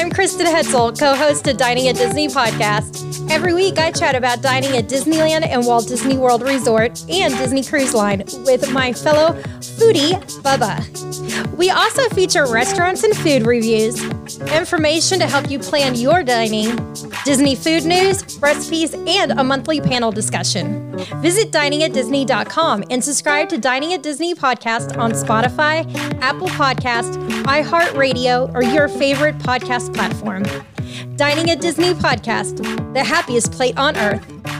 I'm Kristen Hoetzel, co host of Dining at Disney podcast. Every week, I chat about dining at Disneyland and Walt Disney World Resort and Disney Cruise Line with my fellow foodie, Bubba. We also feature restaurants and food reviews, information to help you plan your dining, Disney food news, recipes, and a monthly panel discussion. Visit diningatdisney.com and subscribe to Dining at Disney podcast on Spotify, Apple Podcast, iHeartRadio, or your favorite podcast platform. Dining at Disney podcast, the happiest plate on earth.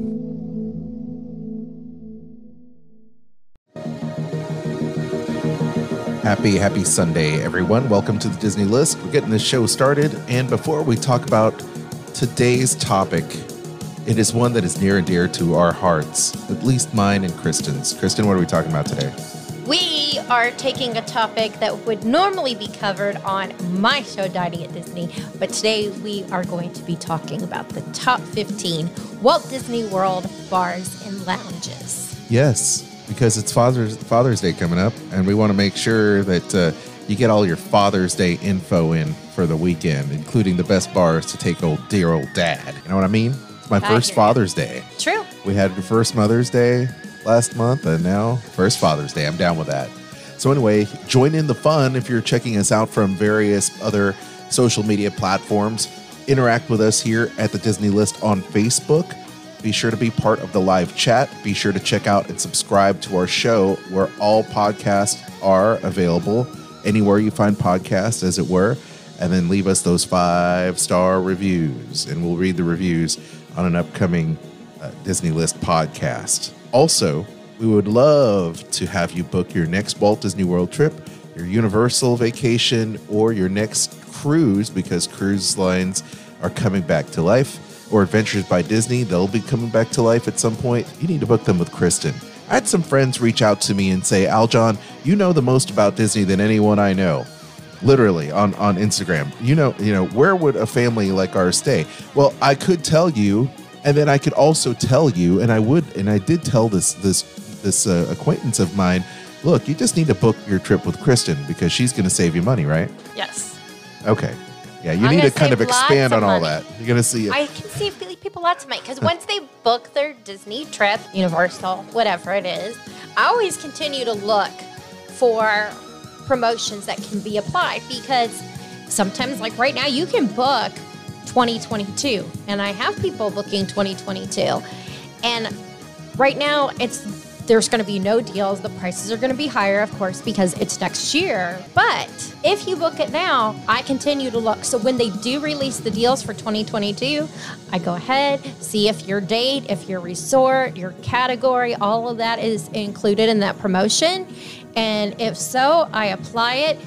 Happy, happy Sunday, everyone. Welcome to the Disney List. We're getting this show started. And before we talk about today's topic, it is one that is near and dear to our hearts, at least mine and Kristen's. Kristen, what are we talking about today? We are taking a topic that would normally be covered on my show, Dining at Disney, but today we are going to be talking about the top 15 Walt Disney World bars and lounges. Yes, because it's Father's Father's Day coming up, and we want to make sure that uh, you get all your Father's Day info in for the weekend, including the best bars to take old dear old dad. You know what I mean? It's my I first hear. Father's Day. True. We had the first Mother's Day last month, and now first Father's Day. I'm down with that. So anyway, join in the fun if you're checking us out from various other social media platforms. Interact with us here at the Disney List on Facebook. Be sure to be part of the live chat. Be sure to check out and subscribe to our show where all podcasts are available, anywhere you find podcasts, as it were. And then leave us those five star reviews, and we'll read the reviews on an upcoming uh, Disney List podcast. Also, we would love to have you book your next Walt Disney World trip, your Universal vacation, or your next cruise because cruise lines are coming back to life, or Adventures by Disney, they'll be coming back to life at some point. You need to book them with Kristen. I had some friends reach out to me and say, Aljon, you know the most about Disney than anyone I know literally on on Instagram. You know, you know, where would a family like ours stay? Well, I could tell you, and then I could also tell you, and I would, and I did tell this this this uh, acquaintance of mine. Look, you just need to book your trip with Kristen because she's going to save you money, right? Yes. Okay. Yeah, you I'm need to kind of expand on all money. that. You're going to see it. I can see people lots of money because once they book their Disney trip, Universal, whatever it is, I always continue to look for promotions that can be applied because sometimes, like right now, you can book 2022, and I have people booking 2022, and right now it's there's going to be no deals. The prices are going to be higher, of course, because it's next year. But if you book it now, I continue to look. So when they do release the deals for 2022, I go ahead, see if your date, if your resort, your category, all of that is included in that promotion. And if so, I apply it.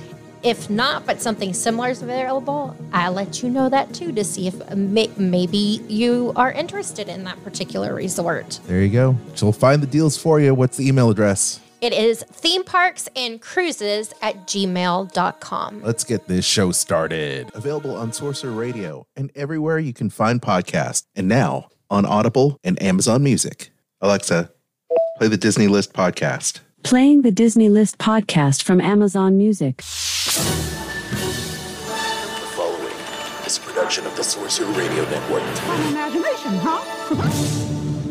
If not, but something similar is available, I'll let you know that too to see if uh, may- maybe you are interested in that particular resort. There you go. She'll find the deals for you. What's the email address? It is theme parks and cruises at gmail.com. Let's get this show started. Available on Sorcerer Radio and everywhere you can find podcasts. And now on Audible and Amazon Music. Alexa, play the Disney List podcast. Playing the Disney List podcast from Amazon Music. The following is a production of the Sorcerer Radio Network. imagination, huh?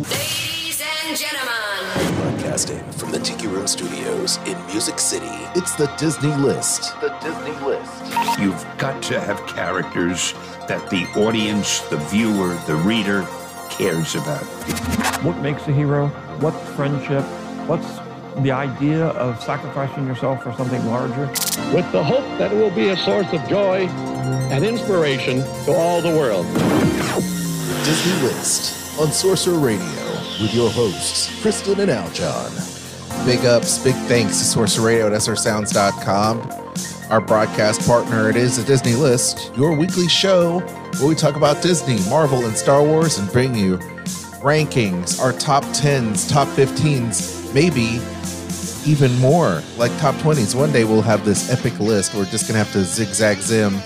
Ladies and gentlemen, Broadcasting from the Tiki Room Studios in Music City. It's the Disney List. The Disney List. You've got to have characters that the audience, the viewer, the reader cares about. what makes a hero, what's friendship, what's the idea of sacrificing yourself for something larger. with the hope that it will be a source of joy and inspiration to all the world. Disney List on Sorcerer Radio with your hosts, Kristen and Aljon. Big ups, big thanks to Sorcerer Radio at srsounds.com. Our broadcast partner, it is the Disney List, your weekly show where we talk about Disney, Marvel, and Star Wars and bring you rankings, our top 10s, top 15s, maybe even more, like top 20s. One day we'll have this epic list. We're just going to have to zigzag zim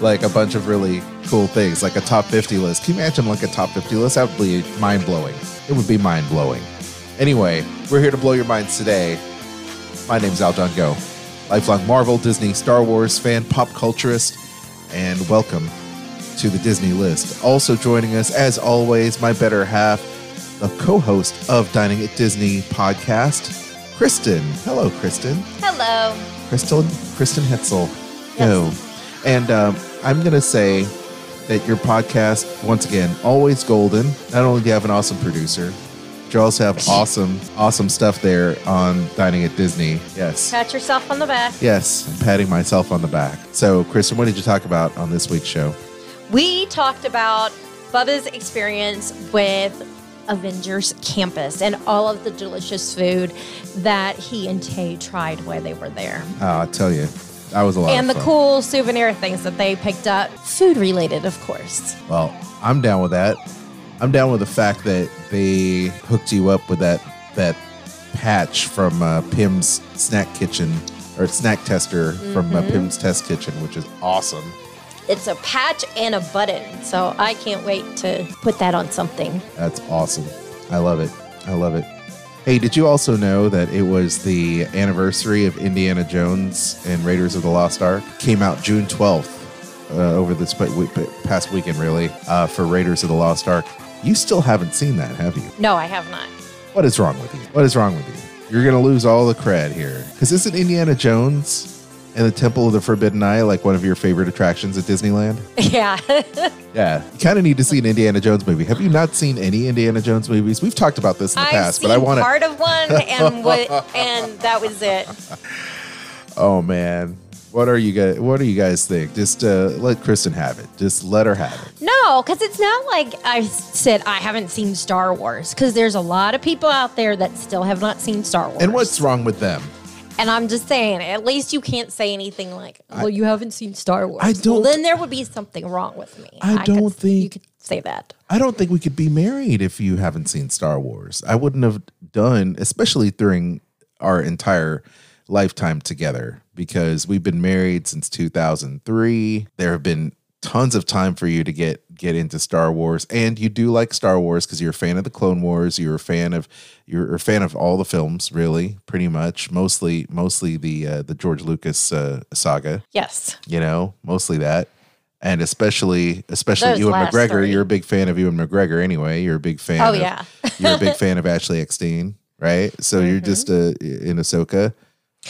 like a bunch of really cool things, like a top 50 list. Can you imagine like a top 50 list? That would be mind blowing. It would be mind blowing. Anyway, we're here to blow your minds today. My name name's Aljon Go, lifelong Marvel, Disney, Star Wars fan, pop culturist, and welcome to the Disney list. Also joining us, as always, my better half, the co host of Dining at Disney podcast, Kristen. Hello, Kristen. Hello. Kristen, Kristen Hoetzel. Go. And um, I'm going to say that your podcast, once again, always golden. Not only do you have an awesome producer, you also have awesome, awesome stuff there on Dining at Disney. Yes. Pat yourself on the back. Yes, I'm patting myself on the back. So, Kristen, what did you talk about on this week's show? We talked about Bubba's experience with Avengers Campus and all of the delicious food that he and Tay tried while they were there. Oh, I tell you, that was a lot and the cool souvenir things that they picked up, food related, of course. Well, I'm down with that. I'm down with the fact that they hooked you up with that that patch from uh, Pym's Snack Kitchen or Snack Tester from Mm-hmm. uh, Pym's Test Kitchen, which is awesome. It's a patch and a button, so I can't wait to put that on something. That's awesome. I love it. I love it. Hey, did you also know that it was the anniversary of Indiana Jones and Raiders of the Lost Ark? Came out June 12th uh, over this past weekend, really, uh, for Raiders of the Lost Ark. You still haven't seen that, have you? No, I have not. What is wrong with you? What is wrong with you? You're going to lose all the cred here. Because isn't Indiana Jones and the Temple of the Forbidden Eye like one of your favorite attractions at Disneyland? Yeah. Yeah. You kind of need to see an Indiana Jones movie. Have you not seen any Indiana Jones movies? We've talked about this in the I've past, but I want to. part of one and what, and that was it. Oh, man. What are you guys? What do you guys think? Just uh, let Kristen have it. Just let her have it. No, because it's not like I said I haven't seen Star Wars. Because there's a lot of people out there that still have not seen Star Wars. And what's wrong with them? And I'm just saying, at least you can't say anything like, "Well, you haven't seen Star Wars." I don't- then there would be something wrong with me. I could- don't think- you could say that. I don't think we could be married if you haven't seen Star Wars. I wouldn't have done, especially during our entire lifetime together, because we've been married since 2003. There have been tons of time for you to get get into Star Wars, and you do like Star Wars because you're a fan of the Clone Wars. You're a fan of you're a fan of all the films, really, pretty much. Mostly, mostly the uh, the George Lucas uh, saga Yes. you know, mostly that. And especially especially Those Ewan McGregor. three. You're a big fan of Ewan McGregor anyway. You're a big fan Oh, of, yeah. you're a big fan of Ashley Eckstein, right? So you're just uh, in Ahsoka.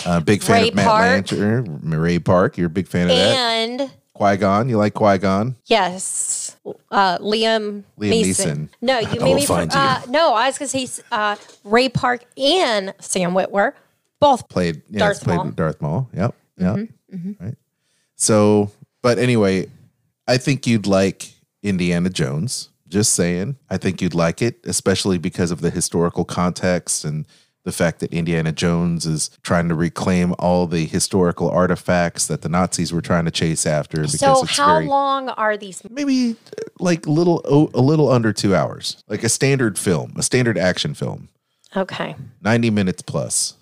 Uh, big fan Mm-hmm. Ray of Matt Park. Lanter, Ray Park. You're a big fan of that. And Qui Gon. You like Qui Gon? yes, uh, Liam, Liam Neeson. Neeson. No, you I made me. find you. uh, no, I was gonna say uh, Ray Park and Sam Witwer both Played yeah, Darth played Maul. Mm-hmm, Darth Maul. Yep. Yep. Right. So, but anyway, I think you'd like Indiana Jones. Just saying. I think you'd like it, especially because of the historical context and the fact that Indiana Jones is trying to reclaim all the historical artifacts that the Nazis were trying to chase after. Because So how very, long are these? maybe like little a little under two hours, like a standard film, a standard action film, Okay. ninety minutes plus,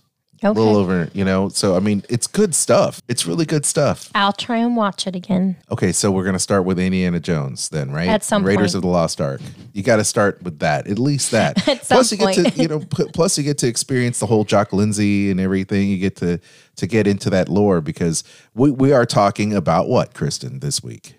a little over. You know, so I mean, it's good stuff. It's really good stuff. I'll try and watch it again. Okay, so we're gonna start with Indiana Jones then, right? At some Raiders point. of the Lost Ark. You got to start with that, at least that. At some plus, you get point. to you know, pl- plus you get to experience the whole Jock Lindsay and everything. You get to to get into that lore because we we are talking about what, Kristen, this week.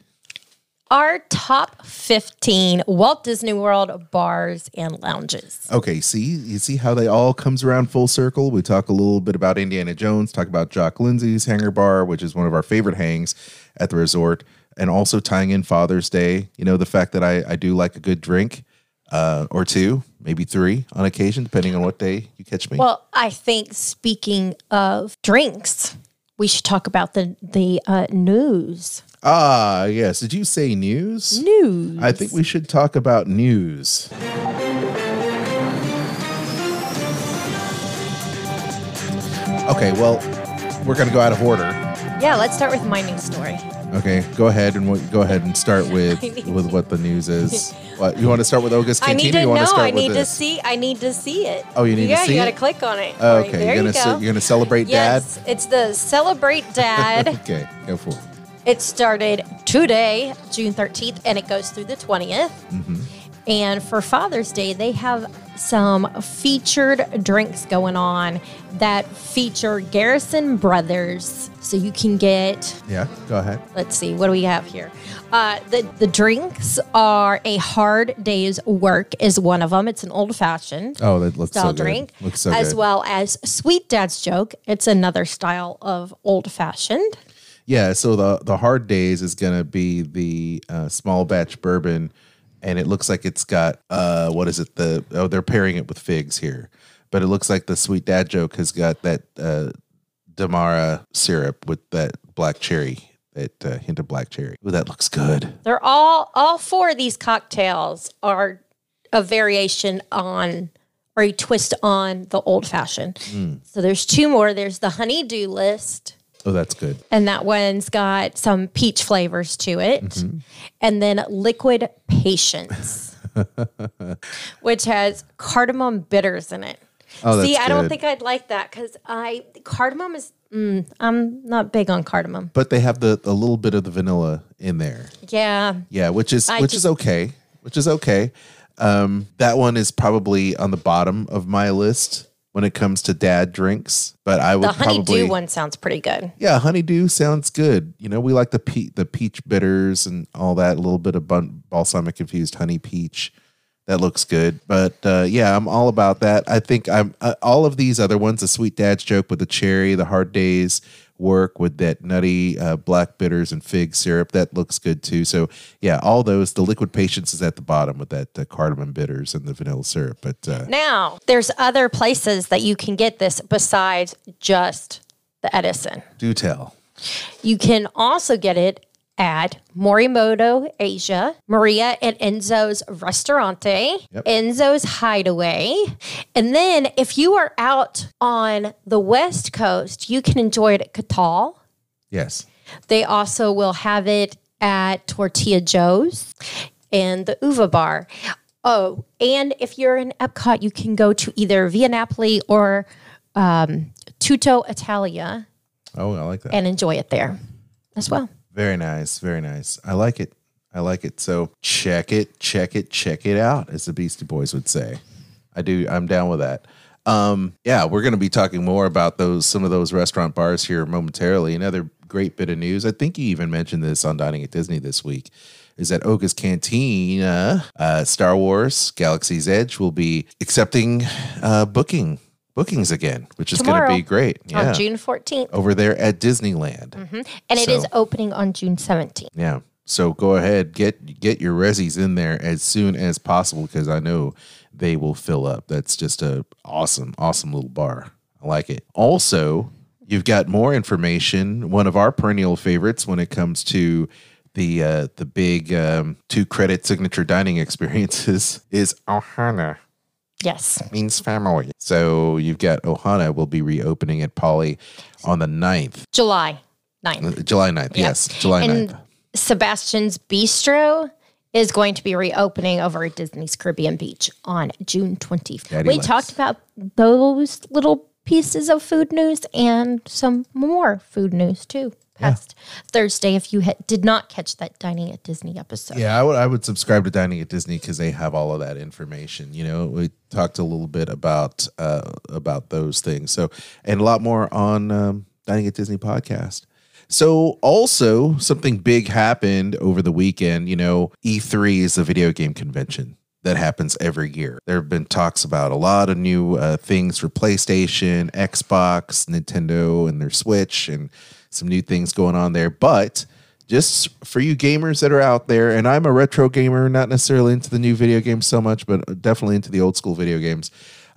Our top 15 Walt Disney World bars and lounges. Okay, see, you see how they all comes around full circle. We talk a little bit about Indiana Jones, talk about Jock Lindsay's Hangar Bar, which is one of our favorite hangs at the resort, and also tying in Father's Day. You know, the fact that I, I do like a good drink uh, or two, maybe three on occasion, depending on what day you catch me. Well, I think speaking of drinks, we should talk about the the uh, news. Ah, yes. Did you say news? News. I think we should talk about news. Okay, well, we're going to go out of order. Yeah, let's start with my news story. Okay, go ahead and w- go ahead and start with with what the news is. What you want to start with Oga's I Cantina? need to you know. I need to this? see. I need to see it. Oh, you need to see. yeah, you got to click on it. Right, okay, there you're gonna you go. ce- you're gonna celebrate dad. yes, it's the Celebrate Dad. Dad. okay, go for it. It started today, June 13th, and it goes through the 20th. Mm-hmm. And for Father's Day, they have some featured drinks going on that feature Garrison Brothers. So you can get Yeah, go ahead. let's see, what do we have here? Uh, the the drinks are a hard day's work is one of them. It's an old fashioned Oh, that looks style so good. drink, Looks so as good. well as Sweet Dad's joke. It's another style of old fashioned. Yeah, so the the hard days is gonna be the uh, small batch bourbon, and it looks like it's got uh, what is it? The oh, they're pairing it with figs here, but it looks like the sweet dad joke has got that uh, Demerara syrup with that black cherry, that uh, hint of black cherry. Ooh, that looks good. They're all all four of these cocktails are a variation on or a twist on the old fashioned. Hmm. So there's two more. There's the honeydew list. Oh, that's good. and that one's got some peach flavors to it. Mm-hmm. And then Liquid Patience, which has cardamom bitters in it. Oh, that's See, I don't think I'd like that because I cardamom is mm, I'm not big on cardamom. But they have the a little bit of the vanilla in there. Yeah, Yeah, which is I which just- is okay. Which is okay. Um, that one is probably on the bottom of my list when it comes to dad drinks. But I would the honeydew probably one sounds pretty good. yeah, honeydew sounds good. You know, we like the pe- the peach bitters and all that. A little bit of bun- balsamic infused honey peach. That looks good. But uh, yeah, I'm all about that. I think I'm uh, all of these other ones. The sweet dad's joke with the cherry, the hard days work with that nutty uh, black bitters and fig syrup. That looks good too. So yeah, all those. The liquid patience is at the bottom with that uh, cardamom bitters and the vanilla syrup. But uh, Now, there's other places that you can get this besides just the Edison. do tell. You can also get it at Morimoto Asia, Maria and Enzo's Restaurante, Yep. Enzo's Hideaway. And then if you are out on the West Coast, you can enjoy it at Catal. Yes. They also will have it at Tortilla Joe's and the Uva Bar. Oh, and if you're in Epcot, you can go to either Via Napoli or um, Tutto Italia Oh, I like that. and enjoy it there as well. Very nice, very nice. I like it. I like it. So check it, check it, check it out, as the Beastie Boys would say. I do. I'm down with that. Um, yeah, we're going to be talking more about those some of those restaurant bars here momentarily. Another great bit of news. I think you even mentioned this on Dining at Disney this week. Is that Oga's Cantina, uh, Star Wars Galaxy's Edge will be accepting uh, booking bookings again, which is going to be great. Yeah, on June 14th. over there at Disneyland. And it is So- opening on June 17th. Yeah. So go ahead, get get your resis in there as soon as possible because I know they will fill up. That's just a awesome, awesome little bar. I like it. Also, you've got more information. One of our perennial favorites when it comes to the uh, the big um, two credit signature dining experiences is Ohana. Yes. means family. So you've got Ohana will be reopening at Poly on the 9th, July 9th. uh, July 9th. Yeah. Yes, July and 9th. Sebastian's Bistro is going to be reopening over at Disney's Caribbean Beach on June 20th. Daddy we likes. talked about those little pieces of food news and some more food news too. Past Thursday, if you ha- did not catch that Dining at Disney episode. Yeah, I would I would subscribe to Dining at Disney because they have all of that information. You know, we talked a little bit about uh, about those things. So, and a lot more on um, Dining at Disney podcast. So, also something big happened over the weekend. You know, E3 is a video game convention that happens every year. There have been talks about a lot of new uh, things for PlayStation, Xbox, Nintendo, and their Switch, and some new things going on there. But just for you gamers that are out there, and I'm a retro gamer, not necessarily into the new video games so much, but definitely into the old school video games.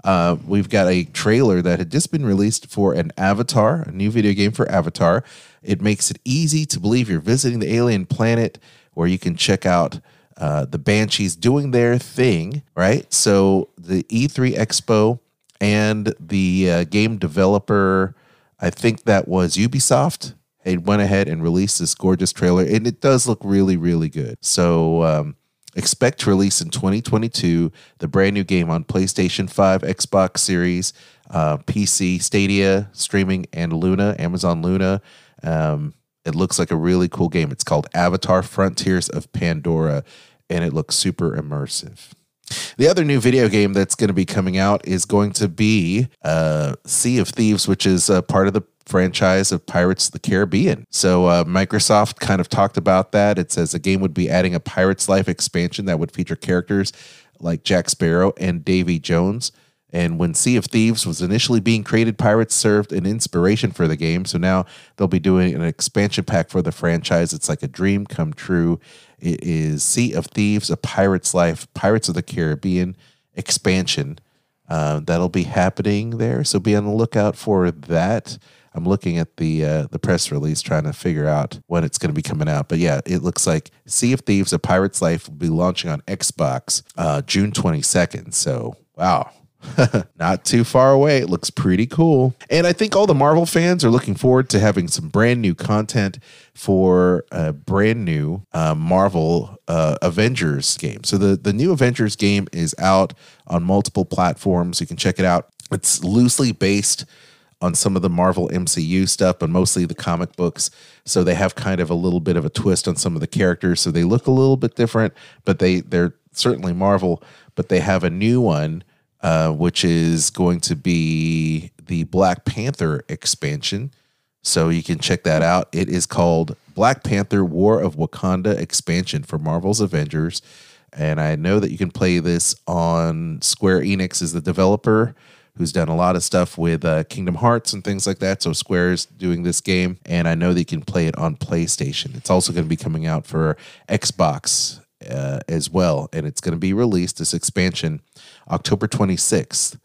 Uh, we've got a trailer that had just been released for an Avatar, a new video game for Avatar. It makes it easy to believe you're visiting the alien planet where you can check out uh, the Banshees doing their thing, right? So the E3 Expo and the uh, game developer, I think that was Ubisoft, they went ahead and released this gorgeous trailer, and it does look really, really good. So um, expect to release in 2022 the brand new game on PlayStation 5, Xbox Series, uh, PC, Stadia, streaming, and Luna, Amazon Luna. Um, it looks like a really cool game. It's called Avatar Frontiers of Pandora, and it looks super immersive. The other new video game that's going to be coming out is going to be uh, Sea of Thieves, which is uh, part of the franchise of Pirates of the Caribbean. So uh, Microsoft kind of talked about that. It says the game would be adding a Pirates Life expansion that would feature characters like Jack Sparrow and Davy Jones. And when Sea of Thieves was initially being created, Pirates served an inspiration for the game. So now they'll be doing an expansion pack for the franchise. It's like a dream come true. It is Sea of Thieves, A Pirate's Life, Pirates of the Caribbean expansion. Uh, that'll be happening there. So be on the lookout for that. I'm looking at the uh, the press release, trying to figure out when it's going to be coming out. But yeah, it looks like Sea of Thieves: A Pirate's Life will be launching on Xbox uh, June 22nd. So wow, not too far away. It looks pretty cool. And I think all the Marvel fans are looking forward to having some brand new content for a brand new uh, Marvel uh, Avengers game. So the, the new Avengers game is out on multiple platforms. You can check it out. It's loosely based on some of the Marvel MCU stuff, but mostly the comic books. So they have kind of a little bit of a twist on some of the characters. So they look a little bit different, but they they're certainly Marvel. But they have a new one, uh, which is going to be the Black Panther expansion. So you can check that out. It is called Black Panther War of Wakanda expansion for Marvel's Avengers. And I know that you can play this on Square Enix is the developer who's done a lot of stuff with uh, Kingdom Hearts and things like that. So Square's doing this game, and I know you can play it on PlayStation. It's also going to be coming out for Xbox uh, as well, and it's going to be released this expansion October 26th.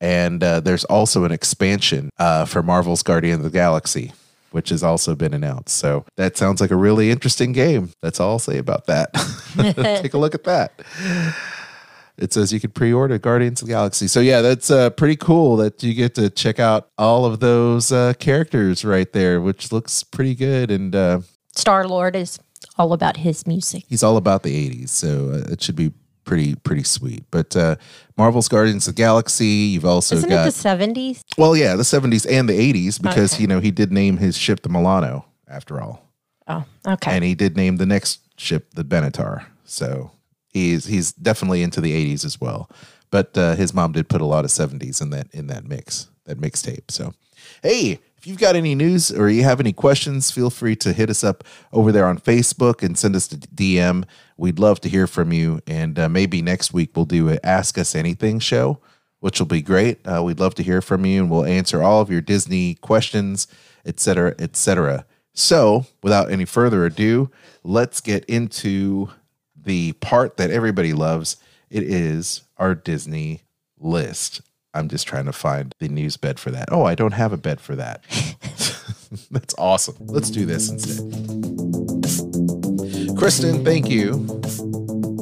And uh, there's also an expansion uh, for Marvel's Guardian of the Galaxy, which has also been announced. So that sounds like a really interesting game. That's all I'll say about that. Take a look at that. It says you can pre-order Guardians of the Galaxy. So yeah, that's uh, pretty cool that you get to check out all of those uh, characters right there, which looks pretty good. And uh, Star Lord is all about his music. he's all about the 80s, so uh, it should be pretty pretty sweet. But uh, Marvel's Guardians of the Galaxy, you've also Isn't got it the seventies? well, yeah, the 70s and the 80s because Okay. you know he did name his ship the Milano after all. Oh, okay. and he did name the next ship the Benatar. So he's he's definitely into the 80s as well. But uh, his mom did put a lot of 70s in that in that mix, that mixtape. So hey, if you've got any news or you have any questions, feel free to hit us up over there on Facebook and send us a DM. We'd love to hear from you. And uh, maybe next week we'll do a Ask Us Anything show, which will be great. Uh, we'd love to hear from you, and we'll answer all of your Disney questions, et cetera, et cetera. So, without any further ado, let's get into the part that everybody loves. It is our Disney list. I'm just trying to find the news bed for that. Oh, I don't have a bed for that. That's awesome. Let's do this instead. Kristen, thank you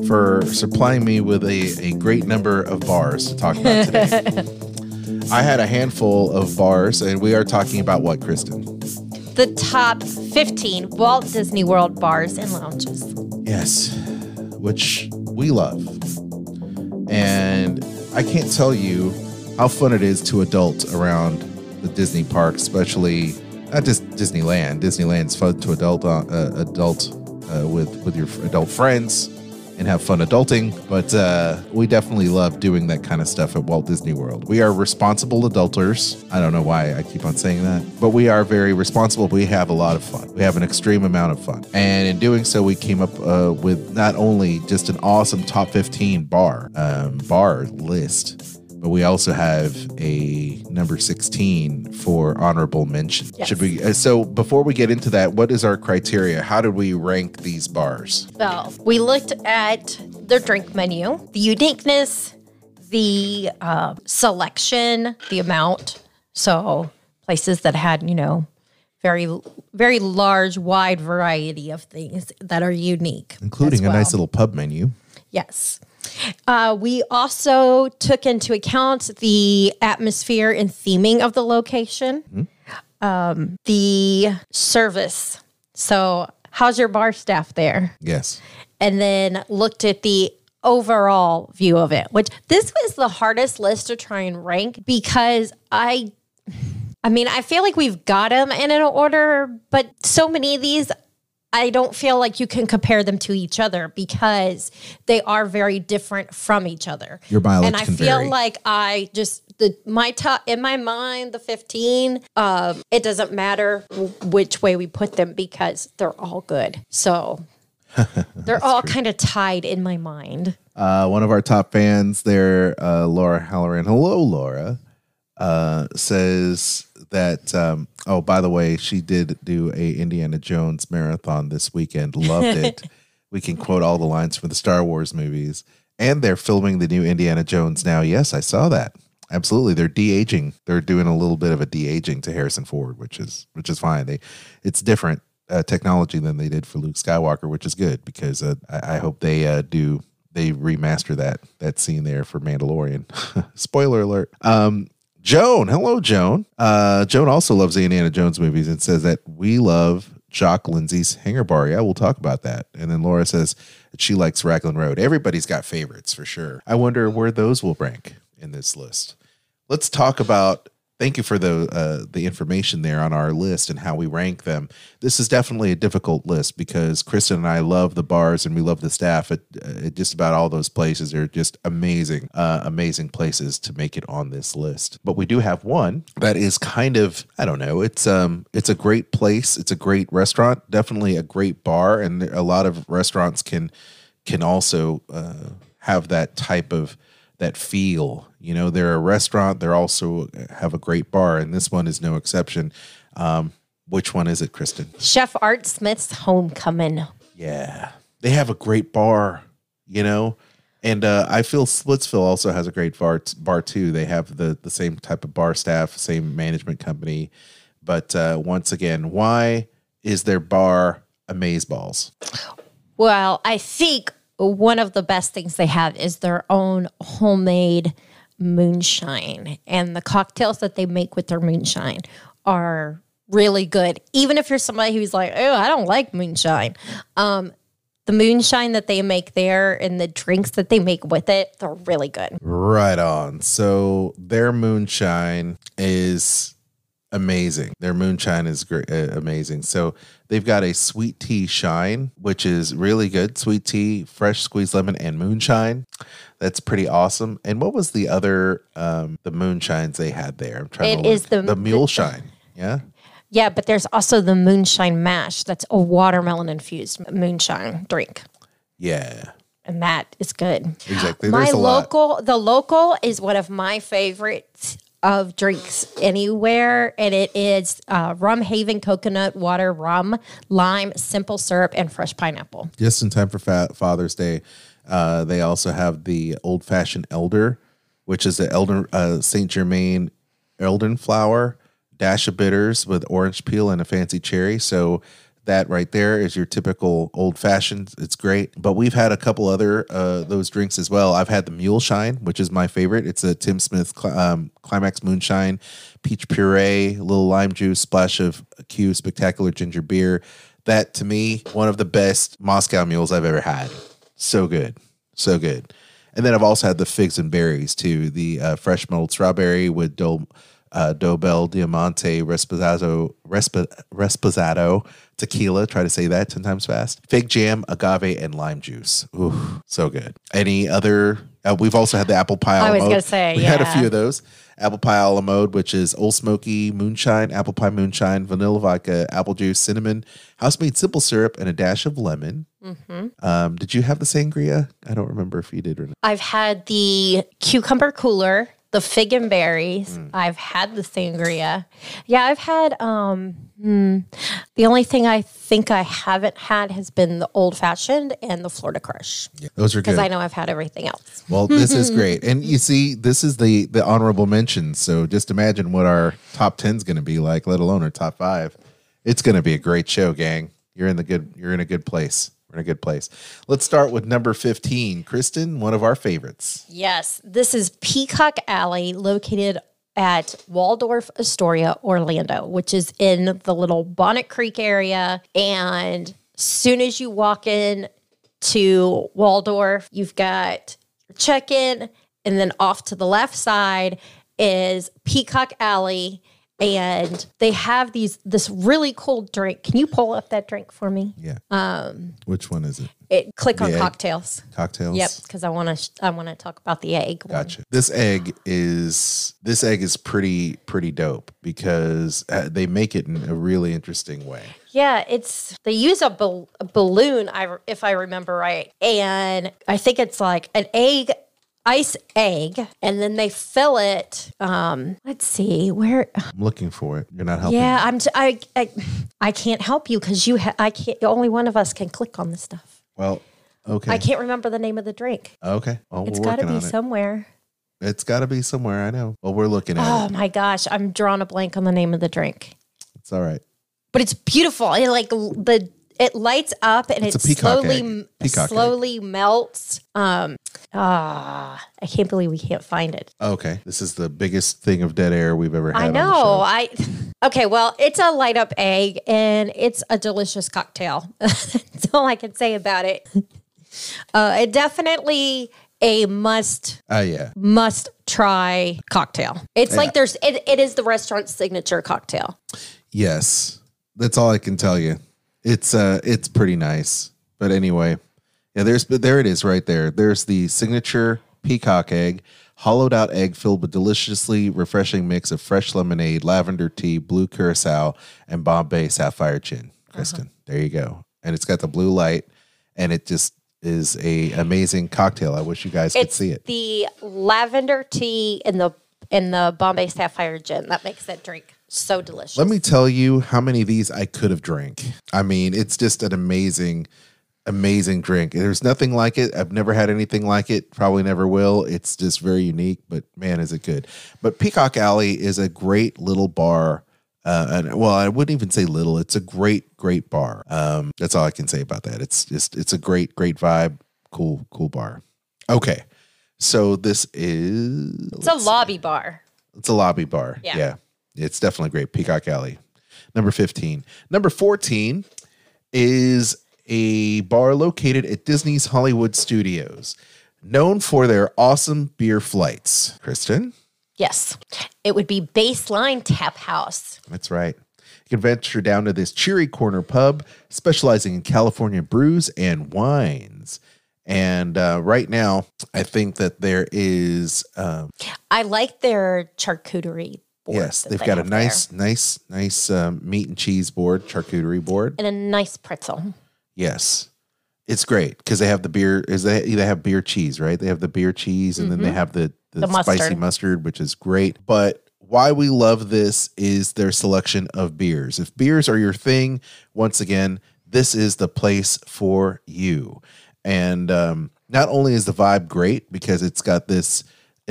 for supplying me with a, a great number of bars to talk about today. I had a handful of bars, and we are talking about what, Kristen? The top 15 Walt Disney World bars and lounges. Yes, which we love. And I can't tell you how fun it is to adult around the Disney park, especially not just Disneyland. Disneyland's fun to adult uh, uh, adult uh, with with your adult friends and have fun adulting. But uh, we definitely love doing that kind of stuff at Walt Disney World. We are responsible adulters. I don't know why I keep on saying that, but we are very responsible. We have a lot of fun. We have an extreme amount of fun, and in doing so, we came up uh, with not only just an awesome top 15 bar um, bar list but we also have a number 16 for honorable mention. Yes. Should we uh, so before we get into that, what is our criteria? How did we rank these bars? Well, we looked at their drink menu, the uniqueness, the uh, selection, the amount. So places that had, you know, very, very large, wide variety of things that are unique, Including as a nice little pub menu. Yes. Uh, we also took into account the atmosphere and theming of the location, um, the service. So, how's your bar staff there? Yes. And then looked at the overall view of it, which this was the hardest list to try and rank because I. I mean, I feel like we've got them in an order, but so many of these, I don't feel like you can compare them to each other because they are very different from each other. Your mileage and I can feel vary. like I just the my top in my mind the 15 um it doesn't matter which way we put them because they're all good. So they're all kind of tied in my mind. Uh, one of our top fans there, uh, Laura Halloran. Hello, Laura. Uh, says that. Um, oh, by the way, she did do a Indiana Jones marathon this weekend. Loved it. we can quote all the lines from the Star Wars movies, and they're filming the new Indiana Jones now. Yes, I saw that. Absolutely, they're de aging. They're doing a little bit of a de aging to Harrison Ford, which is which is fine. They, it's different uh, technology than they did for Luke Skywalker, which is good because uh, I, I hope they uh, do they remaster that that scene there for Mandalorian. Spoiler alert. Um, Joan, hello, Joan. Uh, Joan also loves the Indiana Jones movies and says that we love Jock Lindsay's Hangar Bar. Yeah, we'll talk about that. And then Laura says that she likes Raglan Road. Everybody's got favorites for sure. I wonder where those will rank in this list. Let's talk about. Thank you for the uh, the information there on our list and how we rank them. This is definitely a difficult list because Kristen and I love the bars and we love the staff at, uh, at just about all those places. They're just amazing, uh, amazing places to make it on this list. But we do have one that is kind of I don't know. It's um it's a great place. It's a great restaurant. Definitely a great bar, and a lot of restaurants can can also uh, have that type of that feel. You know, they're a restaurant. They're also have a great bar, and this one is no exception. Um, which one is it, Kristen? Chef Art Smith's Homecoming. Yeah, they have a great bar. You know, and uh, I feel Splitsville also has a great bar bar too. They have the the same type of bar staff, same management company. But uh, once again, why is their bar Amazeballs? Well, I think one of the best things they have is their own homemade moonshine. And the cocktails that they make with their moonshine are really good. Even if you're somebody who's like, oh, I don't like moonshine. Um, the moonshine that they make there and the drinks that they make with it, they're really good. Right on. So their moonshine is amazing. Their moonshine is great, uh, amazing. So they've got a sweet tea shine, which is really good. Sweet tea, fresh squeezed lemon, and moonshine. That's pretty awesome. And what was the other um the moonshines they had there? I'm trying It to is the- the mule shine. Yeah. Yeah, but there's also the moonshine mash. That's a watermelon infused moonshine drink. Yeah. And that is good. Exactly. my There's lot. local the local is one of my favorites of drinks anywhere and it is uh, rum haven coconut water rum lime simple syrup and fresh pineapple just in time for fa- Father's Day. Uh, they also have the old fashioned elder, which is the elder uh, Saint Germain elden flower, dash of bitters with orange peel and a fancy cherry. So That right there is your typical old fashioned. It's great. But we've had a couple other uh, those drinks as well. I've had the Mule Shine, which is my favorite. It's a Tim Smith cl- um, Climax Moonshine, peach puree, little lime juice, splash of Q Spectacular Ginger Beer. That to me, one of the best Moscow mules I've ever had. So good. So good. And then I've also had the figs and berries too. The uh, fresh mulled strawberry with do, uh, Dobel Diamante Resposado, Resp- Resposado tequila. Try to say that 10 times fast. Fig jam, agave, and lime juice. Ooh, so good. Any other? Uh, we've also had the apple pie. I was gonna say, we had a few of those. Apple pie a la mode, which is Ole Smoky moonshine, apple pie moonshine, vanilla vodka, apple juice, cinnamon, house made simple syrup, and a dash of lemon. Mm-hmm. Um, did you have the sangria? I don't remember if you did or not. I've had the cucumber cooler, the fig and berries. Mm. I've had the sangria. Yeah, I've had. Um, hmm, the only thing I think I haven't had has been the old fashioned and the Florida Crush. Those are Because. I know I've had everything else. Well, this is great. And you see, this is the the honorable mentions. So just imagine what our top 10 is going to be like, let alone our top 5. It's going to be a great show, gang. You're in the good you're in a good place. We're in a good place. Let's start with number 15. Kristen, one of our favorites. Yes, this is Peacock Alley, located at Waldorf Astoria, Orlando, which is in the little Bonnet Creek area. And soon as you walk in to Waldorf, you've got check-in, and then off to the left side is Peacock Alley. And they have these this really cool drink. Can you pull up that drink for me? Yeah. Um, Which one is it? it click on egg? cocktails. Cocktails. Yep, because I want to I want to talk about the egg. one. Gotcha. This egg is this egg is pretty pretty dope because uh, they make it in a really interesting way. Yeah, it's they use a, bal- a balloon, I if I remember right, and I think it's like an egg, ice egg, and then they fill it. Um, let's see where. I'm looking for it. You're not helping. Yeah, I'm. T- I, I I can't help you because you. Ha- I can't. Only one of us can click on the stuff. Well, okay. I can't remember the name of the drink. Okay. Well, it's got to be it. somewhere. It's got to be somewhere. I know. Well, we're looking at Oh it. my gosh, I'm drawing a blank on the name of the drink. It's all right. but it's beautiful. It like the it lights up and it peacock slowly egg. m- Peacock egg. slowly melts. Um ah, I can't believe we can't find it. Okay. This is the biggest thing of dead air we've ever had. I know. I okay. Well, it's a light up egg and it's a delicious cocktail. That's all I can say about it. Uh, it definitely a must Oh yeah. must try cocktail. It's Yeah. like there's it, it is the restaurant's signature cocktail. Yes. That's all I can tell you. It's uh it's pretty nice. But anyway, yeah, there's but there it is right there. There's the signature peacock egg, hollowed out egg filled with deliciously refreshing mix of fresh lemonade, lavender tea, blue curacao, and Bombay sapphire gin. Kristen, there you go. And it's got the blue light and it just is a amazing cocktail. I wish you guys could see it. the lavender tea and the and the Bombay Sapphire gin that makes that drink so delicious. Let me tell you how many of these I could have drank. I mean, it's just an amazing, amazing drink. There's nothing like it. I've never had anything like it. Probably never will. It's just very unique, but man, is it good. But Peacock Alley is a great little bar. Uh, and well, I wouldn't even say little. It's a great, great bar. Um, that's all I can say about that. It's just, it's a great, great vibe. Cool, cool bar. Okay, so this is it's a lobby bar. it's a lobby bar. Yeah. Yeah. It's definitely great. Peacock Alley. Number 15. Number 14 is a bar located at Disney's Hollywood Studios, known for their awesome beer flights. Kristen? Yes, it would be Baseline Tap House. That's right. You can venture down to this cheery corner pub specializing in California brews and wines. And uh, right now, I think that there is um, I like their charcuterie board. yes, they've they got a have there. nice, nice, nice um, meat and cheese board, charcuterie board. and a nice pretzel. Yes, it's great because they have the beer. Is they they have beer cheese, right? They have the beer cheese, and then they Mhm. have the the, The spicy mustard. mustard, which is great. But why we love this is their selection of beers. If beers are your thing, once again, this is the place for you. And um, not only is the vibe great because it's got this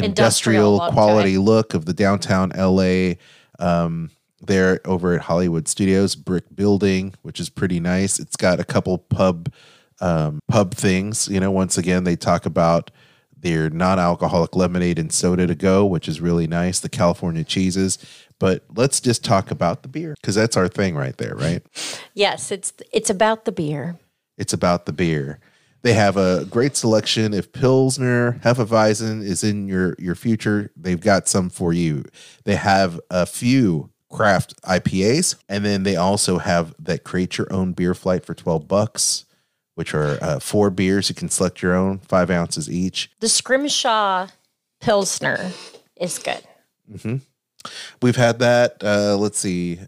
Industrial industrial, quality it. look of the downtown LA um, there over at Hollywood Studios, brick building, which is pretty nice. It's got a couple pub um, pub things. You know, once again, they talk about their non-alcoholic lemonade and soda to go, which is really nice. The California cheeses, but let's just talk about the beer because that's our thing right there, right? Yes, it's it's about the beer. It's about the beer. They have a great selection. If Pilsner, Hefeweizen is in your your future, they've got some for you. They have a few craft IPAs, and then they also have that create your own beer flight for twelve bucks, which are uh, four beers. You can select your own, five ounces each. The Scrimshaw Pilsner is good. hmm We've had that. Uh, let's see.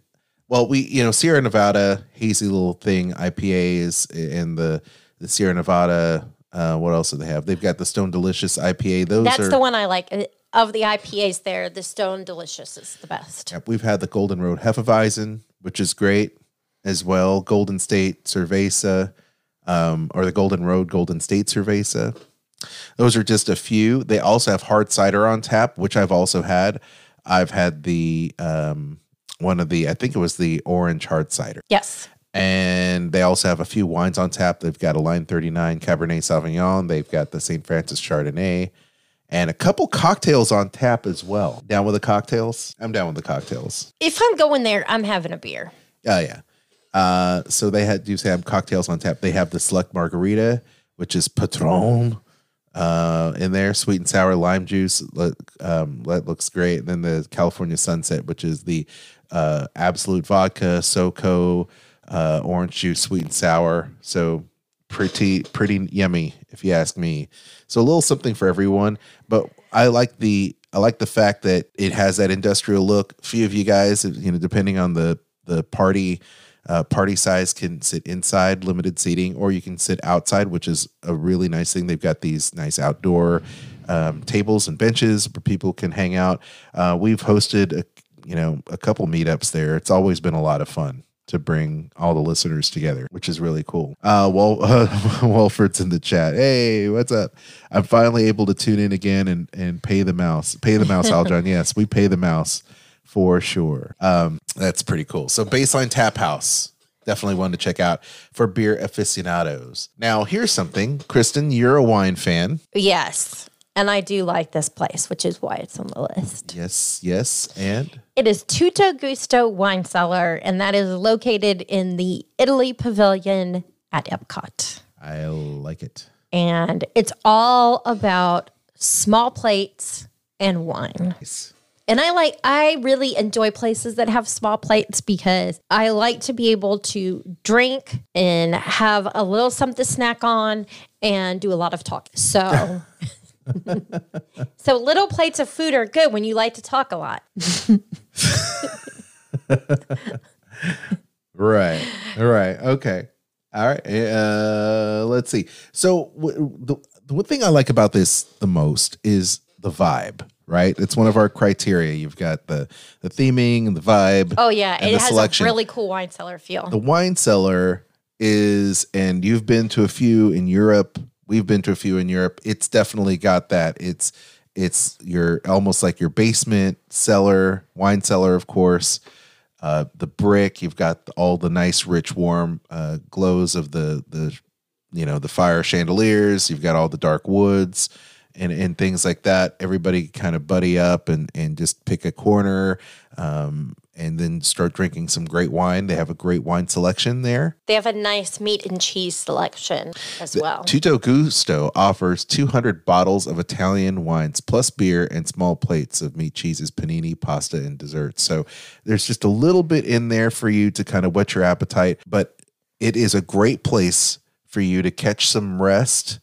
Well, we you know Sierra Nevada hazy little thing IPAs and the the Sierra Nevada. Uh, what else do they have? They've got the Stone Delicious IPA. Those That's are the one I like. Uh, Of the IPAs there, the Stone Delicious is the best. Yep, we've had the Golden Road Hefeweizen, which is great as well. Golden State Cerveza, um, or the Golden Road Golden State Cerveza. Those are just a few. They also have hard cider on tap, which I've also had. I've had the um, one of the, I think it was the orange hard cider. Yes. And they also have a few wines on tap. They've got a Line 39 Cabernet Sauvignon. They've got the St. Francis Chardonnay and a couple cocktails on tap as well. Down with the cocktails? I'm down with the cocktails. If I'm going there, I'm having a beer. Oh yeah. Uh, so they had do have cocktails on tap. They have the select margarita, which is Patron, uh, in there, sweet and sour lime juice. Look, um, that looks great. And then the California Sunset, which is the uh, Absolut vodka, SoCo, uh, orange juice, sweet and sour. So pretty pretty yummy, if you ask me. So a little something for everyone. But I like the I like the fact that it has that industrial look. A few of you guys, you know, depending on the the party uh, party size can sit inside limited seating or you can sit outside which is a really nice thing they've got these nice outdoor um, tables and benches where people can hang out uh, we've hosted a, you know a couple meetups there it's always been a lot of fun to bring all the listeners together which is really cool uh well uh, walford's in the chat hey what's up i'm finally able to tune in again and and pay the mouse pay the mouse aljon yes we pay the mouse for sure. Um, that's pretty cool. So Baseline Tap House, definitely one to check out for beer aficionados. Now, here's something, Kristen, you're a wine fan. Yes. And I do like this place, which is why it's on the list. Yes, yes, and It is Tutto Gusto Wine Cellar, and that is located in the Italy Pavilion at Epcot. I like it. And it's all about small plates and wine. And I like I really enjoy places that have small plates because I like to be able to drink and have a little something to snack on and do a lot of talking. So So little plates of food are good when you like to talk a lot. Right, right, okay, all right. Uh, let's see. So w- the the one thing I like about this the most is the vibe. Right, it's one of our criteria. You've got the the theming and the vibe. Oh yeah, and it the has selection. a really cool wine cellar feel. The wine cellar is, and you've been to a few in Europe. We've been to a few in Europe. It's definitely got that. It's it's your almost like your basement cellar, wine cellar, of course. Uh, the brick. You've got all the nice, rich, warm uh, glows of the the you know the fire chandeliers. You've got all the dark woods and and things like that. Everybody kind of buddy up and and just pick a corner. Um, and then start drinking some great wine. They have a great wine selection there. They have a nice meat and cheese selection as well. Tutto Gusto offers 200 bottles of Italian wines plus beer and small plates of meat, cheeses, panini, pasta, and desserts. So there's just a little bit in there for you to kind of whet your appetite, but it is a great place for you to catch some rest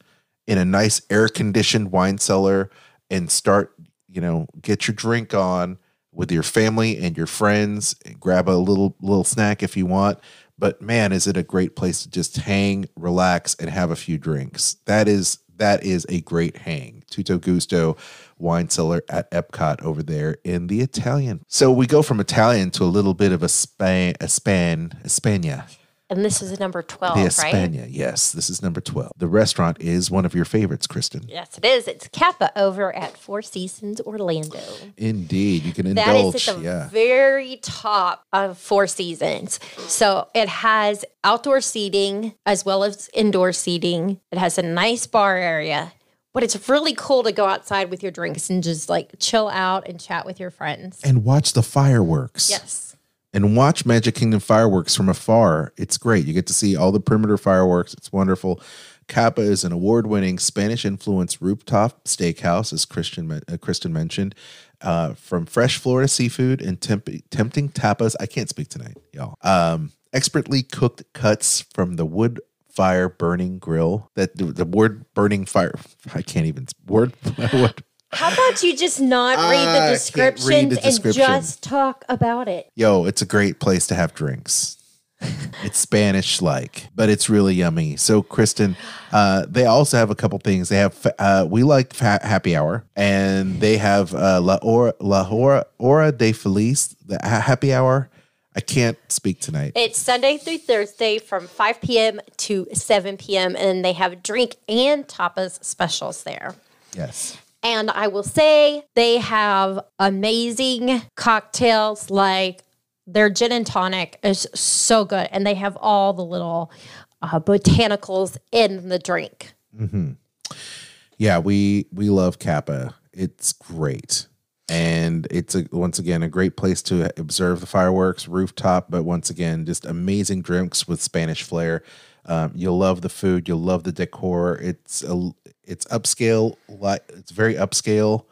in a nice air conditioned wine cellar and start, you know, get your drink on with your family and your friends. Grab a little little snack if you want. But man, is it a great place to just hang, relax, and have a few drinks. That is that is a great hang. Tutto Gusto wine cellar at Epcot over there in the Italian. So we go from Italian to a little bit of a Spain, a Span, España. And this is number 12, the right? España. Yes, this is number 12. The restaurant is one of your favorites, Kristen. Yes, it is. It's Capa over at Four Seasons Orlando. Indeed. You can That indulge. is at the yeah. very top of Four Seasons. So it has outdoor seating as well as indoor seating. It has a nice bar area, but it's really cool to go outside with your drinks and just like chill out and chat with your friends. And watch the fireworks. Yes. And watch Magic Kingdom fireworks from afar. It's great. You get to see all the perimeter fireworks. It's wonderful. Capa is an award-winning Spanish-influenced rooftop steakhouse, as Christian uh, Kristen mentioned, uh, from fresh Florida seafood and temp- tempting tapas. I can't speak tonight, y'all. Um, expertly cooked cuts from the wood fire burning grill. That the, the word burning fire. I can't even word. word How about you just not read the descriptions read the and just talk about it? Yo, it's a great place to have drinks. it's Spanish like, but it's really yummy. So, Kristen, uh, they also have a couple things. They have uh, we like fa- happy hour, and they have uh, La Hora La Hora Hora de Feliz, the ha- happy hour. I can't speak tonight. It's Sunday through Thursday from 5 p.m. to 7 p.m. And they have drink and tapas specials there. Yes. And I will say they have amazing cocktails like their gin and tonic is so good. And they have all the little uh, botanicals in the drink. hmm Yeah, we we love Capa. It's great. And it's a, once again a great place to observe the fireworks, rooftop, but once again, just amazing drinks with Spanish flair. Um, you'll love the food. You'll love the decor. It's a, it's upscale, it's very upscale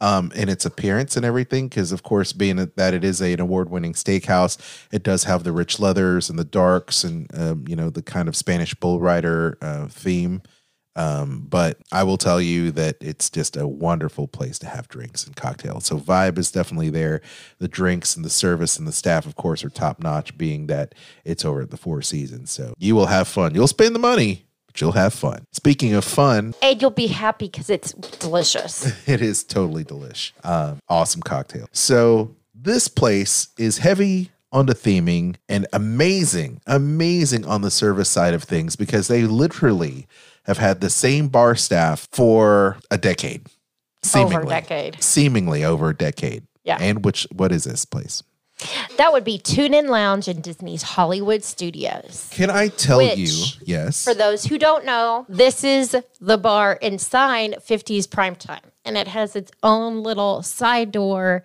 um, in its appearance and everything. Because of course, being that it is a, an award-winning steakhouse, it does have the rich leathers and the darks, and um, you know the kind of Spanish bull rider uh, theme. Um, but I will tell you that it's just a wonderful place to have drinks and cocktails. So vibe is definitely there. The drinks and the service and the staff, of course, are top notch. Being that it's over at the Four Seasons, so you will have fun. You'll spend the money, but you'll have fun. Speaking of fun, And you'll be happy because it's delicious. it is totally delish. Um, awesome cocktail. So this place is heavy on the theming and amazing, amazing on the service side of things because they literally have had the same bar staff for a decade. Seemingly. Over a decade. Seemingly over a decade. Yeah. And which what is this place? That would be Tune In Lounge in Disney's Hollywood Studios. Can I tell Which, you? Yes. For those who don't know, this is the bar inside 50s Primetime, and it has its own little side door.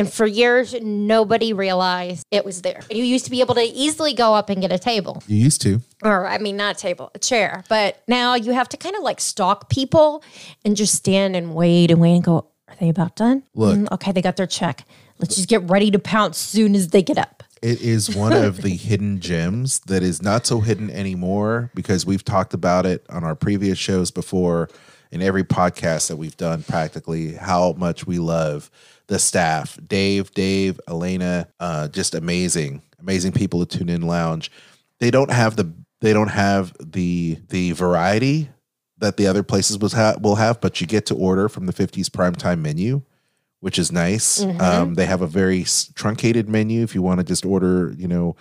And for years, nobody realized it was there. You used to be able to easily go up and get a table, you used to. or I mean, not a table, a chair. But now you have to kind of like stalk people and just stand and wait and wait and go, are they about done? Look. Mm, okay, they got their check. Let's just get ready to pounce as soon as they get up. It is one of the hidden gems that is not so hidden anymore because we've talked about it on our previous shows before in every podcast that we've done practically how much we love the staff. Dave, Dave, Elena, uh, just amazing, amazing people at Tune In Lounge. They don't have the they don't have the the variety that the other places was ha- will have, but you get to order from the 50s primetime menu which is nice. Mhm. Um, they have a very truncated menu if you want to just order, you know,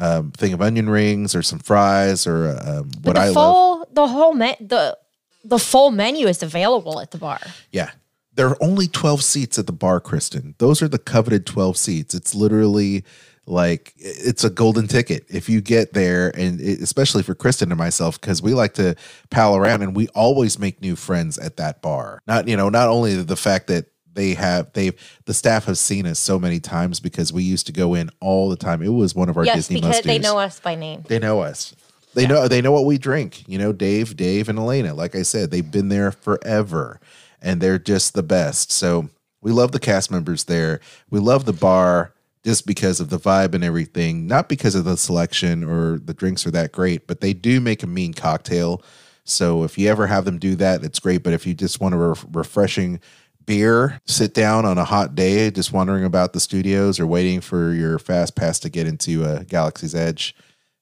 um, thing of onion rings or some fries or um, what I love. the whole me- the the full menu is available at the bar. Yeah. There are only 12 seats at the bar, Kristen. Those are the coveted 12 seats. It's literally like it's a golden ticket if you get there and it, especially for Kristen and myself because we like to pal around and we always make new friends at that bar. Not, you know, not only the fact that they have they've the staff have seen us so many times because we used to go in all the time. It was one of our yes, Disney because must they know us by name. they know us. They know they know what we drink. You know, Dave, Dave, and Elena. Like I said, they've been there forever, and they're just the best. So we love the cast members there. We love the bar just because of the vibe and everything. Not because of the selection or the drinks are that great, but they do make a mean cocktail. So if you ever have them do that, it's great. But if you just want a ref- refreshing beer, sit down on a hot day, just wandering about the studios or waiting for your fast pass to get into uh, Galaxy's Edge,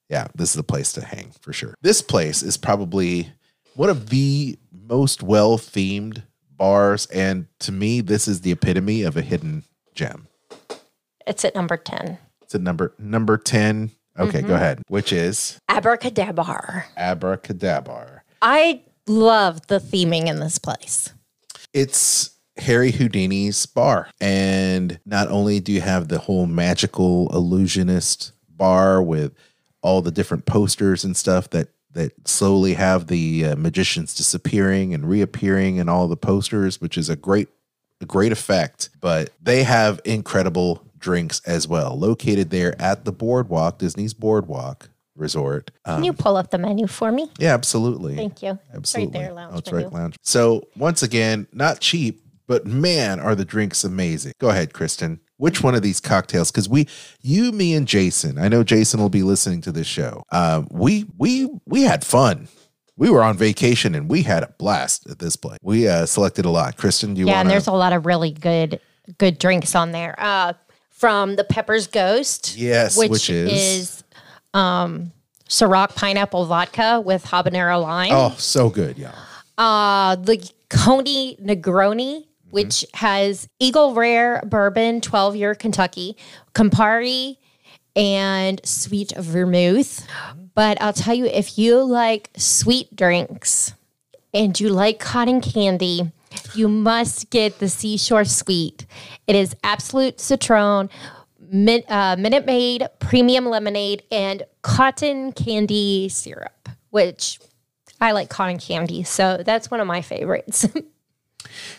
yeah, this is the place to hang for sure. This place is probably one of the most well themed bars. And to me, this is the epitome of a hidden gem. It's at number ten. It's at number number 10. Okay, go mm-hmm. ahead. Which is Abracadabra. Abracadabra. I love the theming in this place. It's Harry Houdini's bar. And not only do you have the whole magical illusionist bar with all the different posters and stuff that that slowly have the uh, magicians disappearing and reappearing and all the posters, which is a great a great effect, but they have incredible drinks as well, located there at the boardwalk, Disney's Boardwalk Resort. Can Um, you pull up the menu for me? yeah, absolutely. Thank you. Absolutely. Right there, lounge Oh, it's menu. right, lounge. So once again, not cheap, but man, are the drinks amazing. Go ahead, Kristen. Which one of these cocktails? Because we, you, me, and Jason. I know Jason will be listening to this show. Um, we we we had fun. We were on vacation and we had a blast at this place. We uh, selected a lot. Kristen, do you yeah, want and there's a lot of really good good drinks on there. Uh, from the Pepper's Ghost. Yes, which, which is- is um Ciroc pineapple vodka with habanero lime. Oh, so good, y'all. Uh the Coney Negroni, which has Eagle Rare Bourbon, 12 year Kentucky, Campari, and sweet vermouth. But I'll tell you, if you like sweet drinks and you like cotton candy, you must get the Seashore Sweet. It is Absolut citron, min, uh, Minute Maid premium lemonade, and cotton candy syrup, which I like cotton candy. So that's one of my favorites.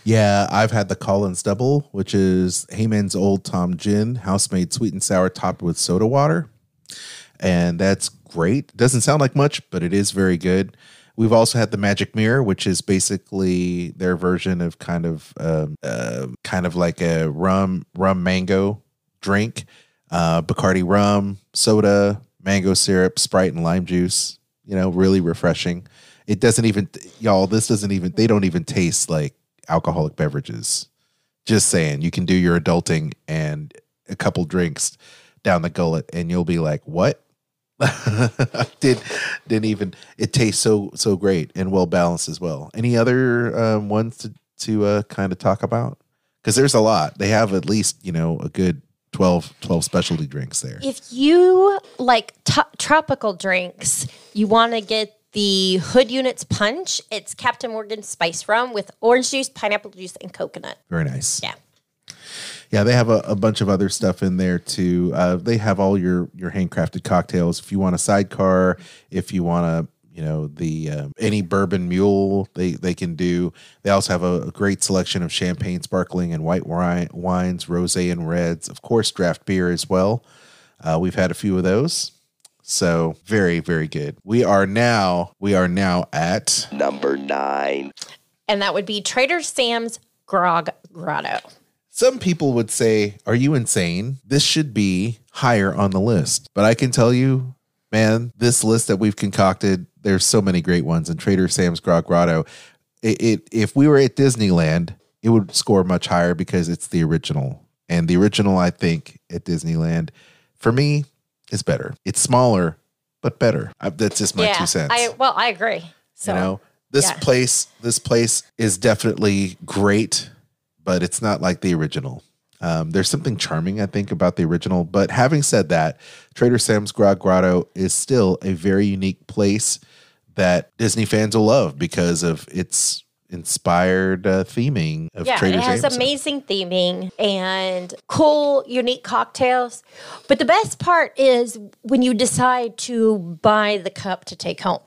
Yeah, I've had the Collins Double, which is Hayman's Old Tom Gin, house made sweet and sour, topped with soda water, and that's great. Doesn't sound like much, but it is very good. We've also had the Magic Mirror, which is basically their version of kind of um, uh, kind of like a rum rum mango drink, uh, Bacardi rum, soda, mango syrup, Sprite, and lime juice. You know, really refreshing. It doesn't even y'all. This doesn't even. They don't even taste like alcoholic beverages. Just saying, you can do your adulting and a couple drinks down the gullet, and you'll be like, "What? Did didn't even? It tastes so so great and well balanced as well." Any other um, ones to to uh, kind of talk about? Because there's a lot. They have at least you know a good 12, 12 specialty drinks there. if you like to tropical drinks, you want to get the Houdini's Punch. It's Captain Morgan Spice Rum with orange juice, pineapple juice, and coconut. Very nice. Yeah. Yeah, they have a, a bunch of other stuff in there too. Uh, they have all your your handcrafted cocktails. If you want a sidecar, if you want to, you know, the um, any bourbon mule, they they can do. They also have a, a great selection of champagne, sparkling, and white wine, wines, rosé and reds. Of course, draft beer as well. Uh, we've had a few of those. So very very good. We are now we are now at Number nine. And that would be Trader Sam's Grog Grotto. Some people would say, Are you insane? This should be higher on the list. But I can tell you, man, this list that we've concocted, there's so many great ones. And Trader Sam's Grog Grotto, it, it if we were at Disneyland, it would score much higher because it's the original. And the original, I think, at Disneyland, for me, is better. It's smaller, but better. I, that's just my two cents I well, I agree. So you know this yeah. place this place is definitely great but it's not like the original um, there's something charming i think about the original but having said that trader sam's grog grotto is still a very unique place that disney fans will love because of its inspired uh, theming of yeah, trader it has sam's amazing theming and cool, unique cocktails. But the best part is when you decide to buy the cup to take home.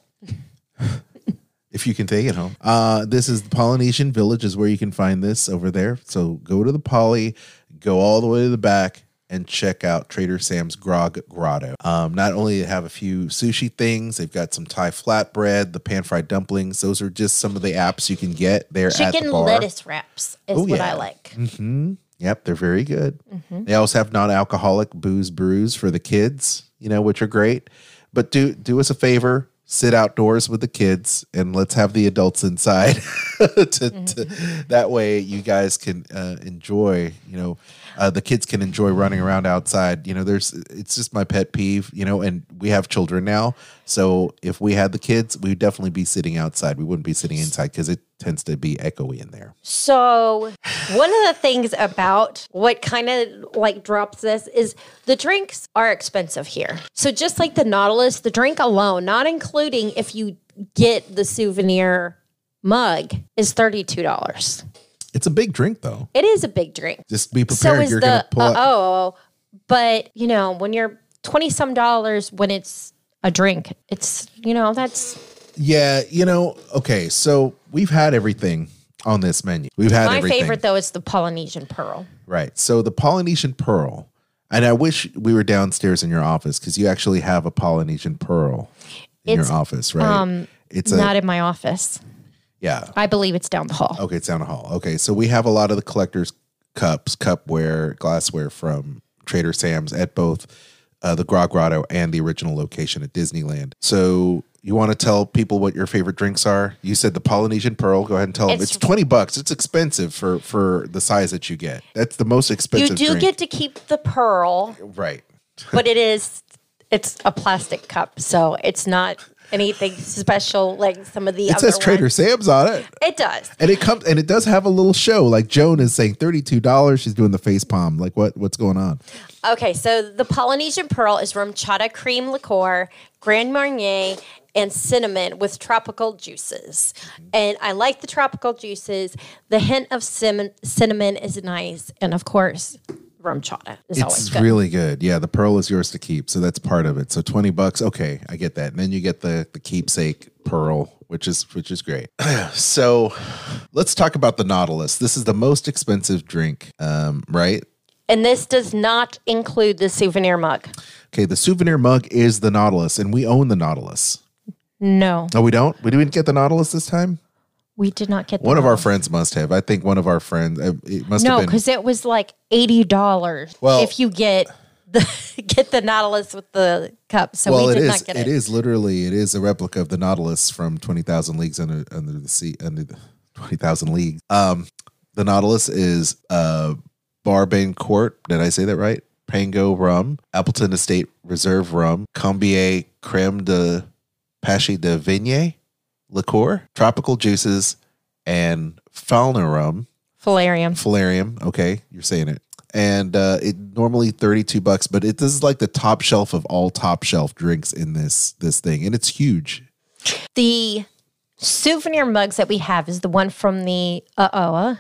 if you can take it home. Uh, this is the Polynesian Village, is where you can find this over there. So go to the Poly, go all the way to the back, and check out Trader Sam's Grog Grotto. Um, not only they have a few sushi things, they've got some Thai flatbread, the pan fried dumplings. Those are just some of the apps you can get there at the Chicken bar. lettuce wraps is Oh, what yeah. I like. hmm Yep, they're very good. Mhm. They also have non-alcoholic booze brews for the kids, you know, which are great. But do do us a favor, sit outdoors with the kids, and let's have the adults inside. to, to- that way, you guys can uh, enjoy. You know, Uh, the kids can enjoy running around outside. You know, there's it's just my pet peeve. You know, and we have children now, so if we had the kids, we'd definitely be sitting outside. We wouldn't be sitting inside because it tends to be echoey in there. So, one of the things about what kind of like drops this is the drinks are expensive here. So, just like the Nautilus, the drink alone, not including if you get the souvenir mug, is $32. It's a big drink though. It is a big drink. Just be prepared. So is You're the pull uh, oh, but you know when you're twenty some dollars when it's a drink, it's you know that's Yeah, you know. Okay, so we've had everything on this menu. We've had my everything. favorite though is the Polynesian pearl. Right. So the Polynesian pearl, and I wish we were downstairs in your office because you actually have a Polynesian pearl in It's, your office, right? Um, it's a not in my office. Yeah. I believe it's down the hall. Okay, it's down the hall. Okay, so we have a lot of the collectors' cups, cupware, glassware from Trader Sam's at both uh, the Grog Grotto and the original location at Disneyland. So you want to tell people what your favorite drinks are? You said the Polynesian Pearl. Go ahead and tell them. It's- It's twenty bucks. It's expensive for for the size that you get. That's the most expensive. You do drink. get to keep the pearl, right. but it is it's a plastic cup, so it's not anything special like some of the It says Trader ones. Sam's on it. It does. And it comes and it does have a little show. Like Joan is saying thirty-two dollars. She's doing the face palm. Like what what's going on? Okay, so the Polynesian Pearl is RumChata cream liqueur, Grand Marnier, and cinnamon with tropical juices. And I like the tropical juices. The hint of cinnamon is nice. And of course, RumChata is always It's good. really good. Yeah, the pearl is yours to keep. So that's part of it. So 20 bucks. Okay, I get that. And then you get the the keepsake pearl, which is which is great. so let's talk about the Nautilus. This is the most expensive drink, um, right? and this does not include the souvenir mug. Okay, the souvenir mug is the Nautilus, and we own the Nautilus. No, No, we don't. We didn't get the Nautilus this time. We did not get the One of our friends must have. I think one of our friends. It must No, have been. because it was like eighty dollars Well- if you get the get the Nautilus with the cup. So well, we it did is. not get It it. is literally. It is a replica of the Nautilus from Twenty Thousand Leagues Under Under the Sea. Under the Twenty Thousand Leagues. Um, the Nautilus is uh, Barbancourt. Did I say that right? Pango rum, Appleton Estate Reserve rum, Combier Creme de Pache de Vigne liqueur, tropical juices, and Falna rum. Falarium. Falarium. Okay, you're saying it. And uh, it normally 32 bucks, but it this is like the top shelf of all top shelf drinks in this this thing, and it's huge. The souvenir mugs that we have is the one from the uh oh.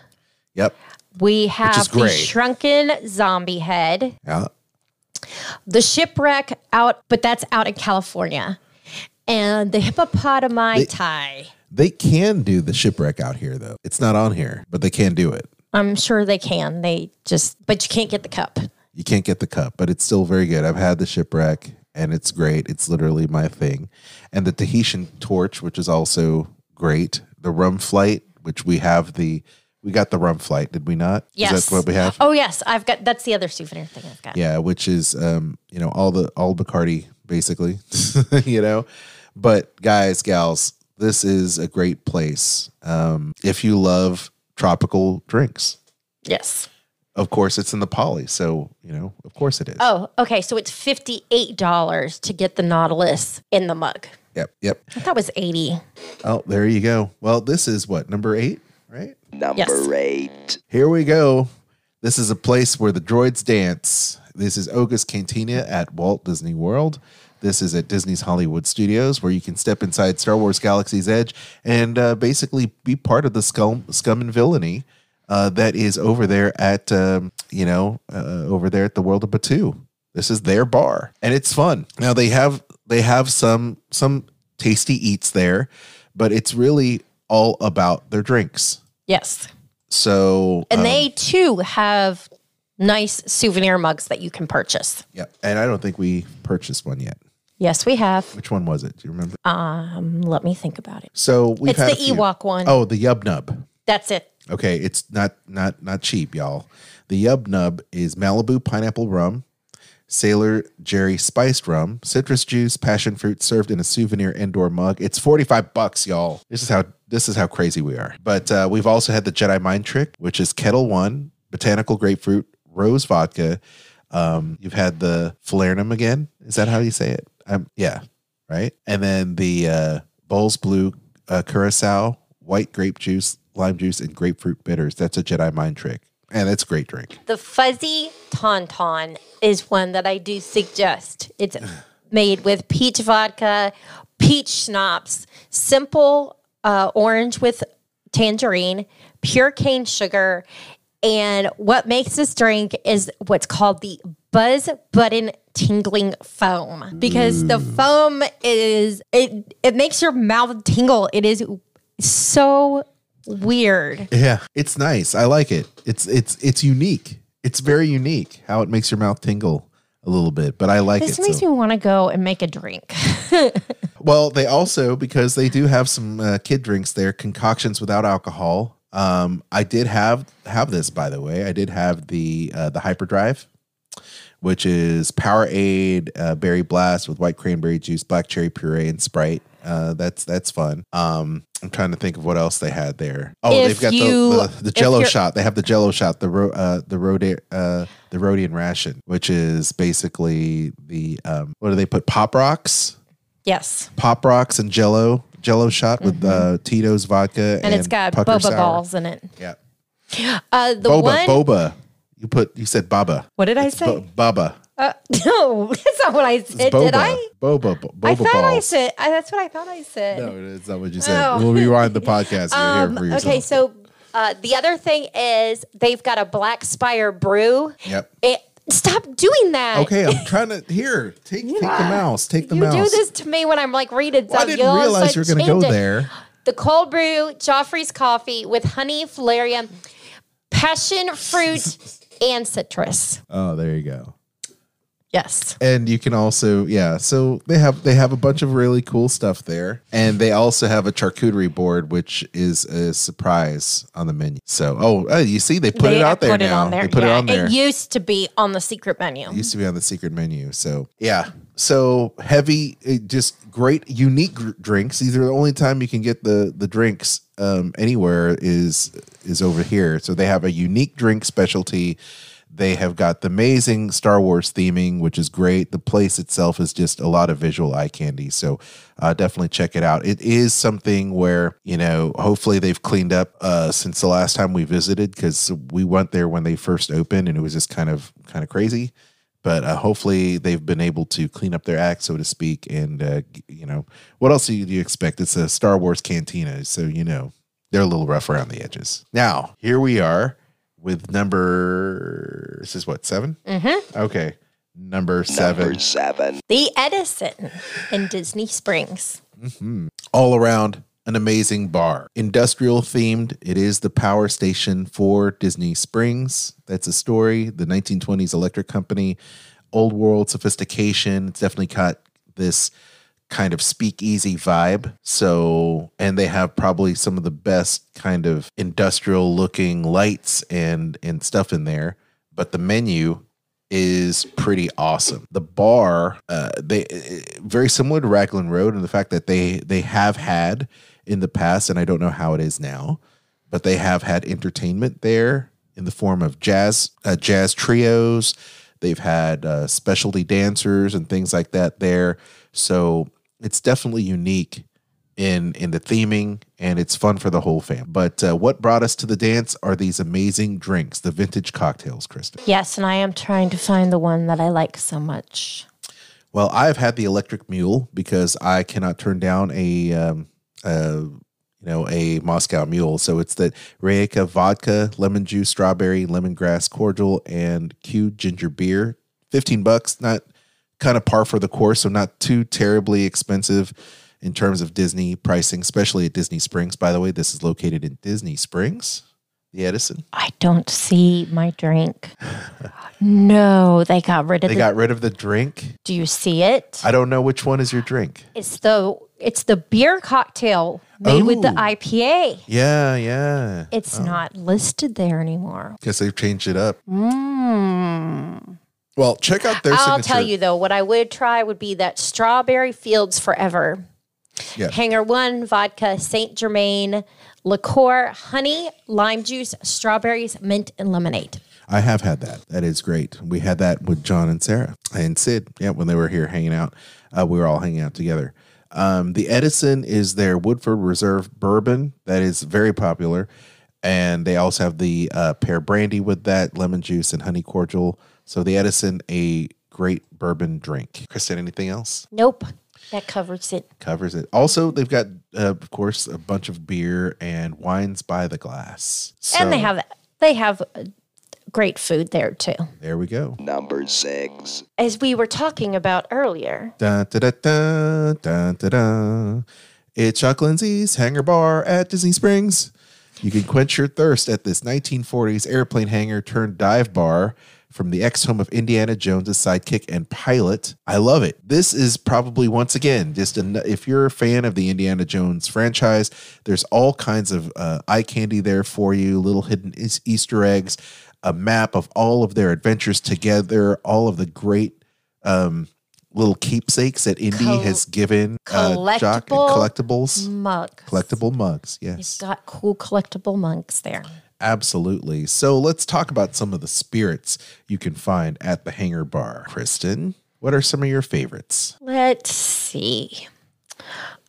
Yep. We have the shrunken zombie head, Yeah. the shipwreck out, but that's out in California, and the HippopotoMai-Tai. They can do the shipwreck out here though. It's not on here, but they can do it. I'm sure they can. They just, but you can't get the cup. You can't get the cup, but it's still very good. I've had the shipwreck and it's great. It's literally my thing. And the Tahitian torch, which is also great. The rum flight, which we have the we got the rum flight, did we not? Yes. Is that what we have? Oh yes, I've got. That's the other souvenir thing I've got. Yeah, which is um, you know, all the all Bacardi basically, you know. But guys, gals, this is a great place. Um, if you love tropical drinks. Yes. Of course it's in the poly, so you know, of course it is. Oh, okay. So it's fifty eight dollars to get the Nautilus in the mug. Yep, yep. I thought it was eighty. Oh, there you go. Well, this is what, number eight, right? Number Yes. eight. Here we go. This is a place where the droids dance. This is Oga's Cantina at Walt Disney World. This is at Disney's Hollywood Studios, where you can step inside Star Wars Galaxy's Edge and uh, basically be part of the scum, scum and villainy uh, that is over there at, um, you know, uh, over there at the World of Batuu. This is their bar, and it's fun. Now they have they have some some tasty eats there, but it's really all about their drinks. Yes. So And um, they too have nice souvenir mugs that you can purchase. Yeah, and I don't think we purchased one yet. Yes, we have. Which one was it? Do you remember? Um, let me think about it. So we've It's had the. Ewok one. Oh, the Yub Nub. That's it. Okay, it's not not not cheap, y'all. The Yub Nub is Malibu pineapple rum, Sailor Jerry spiced rum, citrus juice, passion fruit served in a souvenir indoor mug. It's 45 bucks, y'all. This is how this is how crazy we are. But uh, we've also had the Jedi Mind Trick, which is Ketel One, botanical grapefruit, rose vodka. Um, you've had the Falernum again. Is that how you say it? Um, yeah, right. And then the uh, Bols Blue uh, Curacao, white grape juice, lime juice, and grapefruit bitters. That's a Jedi mind trick, and it's a great drink. The fuzzy tauntaun is one that I do suggest. It's made with peach vodka, peach schnapps, simple uh, orange with tangerine, pure cane sugar, and what makes this drink is what's called the buzz button tingling foam because the foam is it it makes your mouth tingle. It is so weird. Yeah, it's nice. I like it. It's it's it's unique. It's very unique how it makes your mouth tingle a little bit, but I like This it. This makes so- me want to go and make a drink. Well, they also because they do have some uh, kid drinks there, concoctions without alcohol. Um, I did have have this by the way. I did have the uh, the hyperdrive, which is Powerade uh, Berry Blast with white cranberry juice, black cherry puree, and Sprite. Uh, that's that's fun. Um, I'm trying to think of what else they had there. Oh, If they've got you- the, the, the Jello shot. They have the Jello shot, the ro- uh, the Rhode uh, the Rodian ration, which is basically the um, what do they put pop rocks yes. pop rocks and jello jello shot with uh, tito's vodka and, Mm-hmm. And, it's got pucker boba sour. balls in it. yeah Uh, the boba one. boba you put you said baba What did I It's say? bo- baba Uh, no, that's not what I it's said. boba Did I? boba bo- boba I thought I said. I, that's what I thought I said. no it's not what you said Oh. we'll rewind the podcast Um, here for yourself okay, so uh, the other thing is they've got a Black Spire brew. yep It, stop doing that. okay i'm trying to here take take the mouse take the mouse. You do this to me when I'm like reading Well, i didn't a realize you were sudden going to go it. there The cold brew Joffrey's coffee with honey, valerian, passion fruit, and citrus. oh there you go Yes. and you can also yeah so they have they have a bunch of really cool stuff there. And they also have a charcuterie board which is a surprise on the menu. So oh uh, you see they put They it out there put it now. on there. they put yeah, it on there. It used to be on the secret menu. It used to be on the secret menu. So yeah. So heavy uh, just great unique gr- drinks. These are the only time you can get the the drinks um anywhere is is over here. So they have a unique drink specialty they have got the amazing Star Wars theming, which is great. The place itself is just a lot of visual eye candy. So uh, definitely check it out. It is something where, you know, hopefully they've cleaned up uh, since the last time we visited because we went there when they first opened and it was just kind of kind of crazy. But uh, hopefully they've been able to clean up their act, so to speak. And, uh, you know, what else do you expect? It's a Star Wars cantina. So, you know, they're a little rough around the edges. Now, here we are with number, this is what, 7 Mm-hmm. Okay. Number seven. seven. The Edison in Disney Springs. all around an amazing bar. Industrial themed. It is the power station for Disney Springs. That's a story. The 1920s electric company, old world sophistication. It's definitely got this kind of speakeasy vibe. So, and they have probably some of the best kind of industrial looking lights and and stuff in there. But the menu is pretty awesome. The bar, uh, they uh, very similar to Raglan Road, and the fact that they they have had in the past, and I don't know how it is now, but they have had entertainment there in the form of jazz uh, jazz trios. They've had uh, specialty dancers and things like that there. So it's definitely unique in in the theming and it's fun for the whole fam. But uh, what brought us to the dance are these amazing drinks, the vintage cocktails, Kristen. Yes, and I am trying to find the one that I like so much. Well, I've had the electric mule because I cannot turn down a, um, uh, you know, a Moscow mule. So it's the Reyka vodka, lemon juice, strawberry, lemongrass cordial, and Q ginger beer. Fifteen bucks, not kind of par for the course, so not too terribly expensive in terms of Disney pricing, especially at Disney Springs. By the way, this is located in Disney Springs, the Edison. I don't see my drink. no, they got rid of They the. got rid of the drink. do you see it? I don't know which one is your drink. It's the it's the beer cocktail made with the Oh. IPA. Yeah, yeah. It's not listed there anymore. Guess they've changed it up. Mm. Well, check out their I'll signature. tell you though, what I would try would be that strawberry fields forever. Yeah. Hangar One, vodka, Saint Germain, liqueur, honey, lime juice, strawberries, mint, and lemonade. I have had that. That is great. We had that with John and Sarah and Sid. Yeah, when they were here hanging out, uh, we were all hanging out together. Um, the Edison is their Woodford Reserve bourbon that is very popular, and they also have the uh, pear brandy with that, lemon juice and honey cordial. So the Edison, a great bourbon drink. Kristen, anything else? Nope. That covers it. Covers it. Also, they've got, uh, of course, a bunch of beer and wines by the glass. and they have they have uh, great food there too. There we go. Number six. As we were talking about earlier, Dun, da, da, da, dun, da, da. It's Jock Lindsey's Hangar Bar at Disney Springs. You can quench your thirst at this 1940s airplane hangar turned dive bar from the ex home of Indiana Jones' sidekick and pilot. I love it. This is probably once again just an, if you're a fan of the Indiana Jones franchise, there's all kinds of uh, eye candy there for you, little hidden eas- Easter eggs, a map of all of their adventures together, all of the great um, little keepsakes that Indy Col- has given uh, Jock and collectibles, mugs. collectible mugs. Yes, got cool collectible mugs there. Absolutely. So let's talk about some of the spirits you can find at the Hangar Bar. Kristen, what are some of your favorites? Let's see.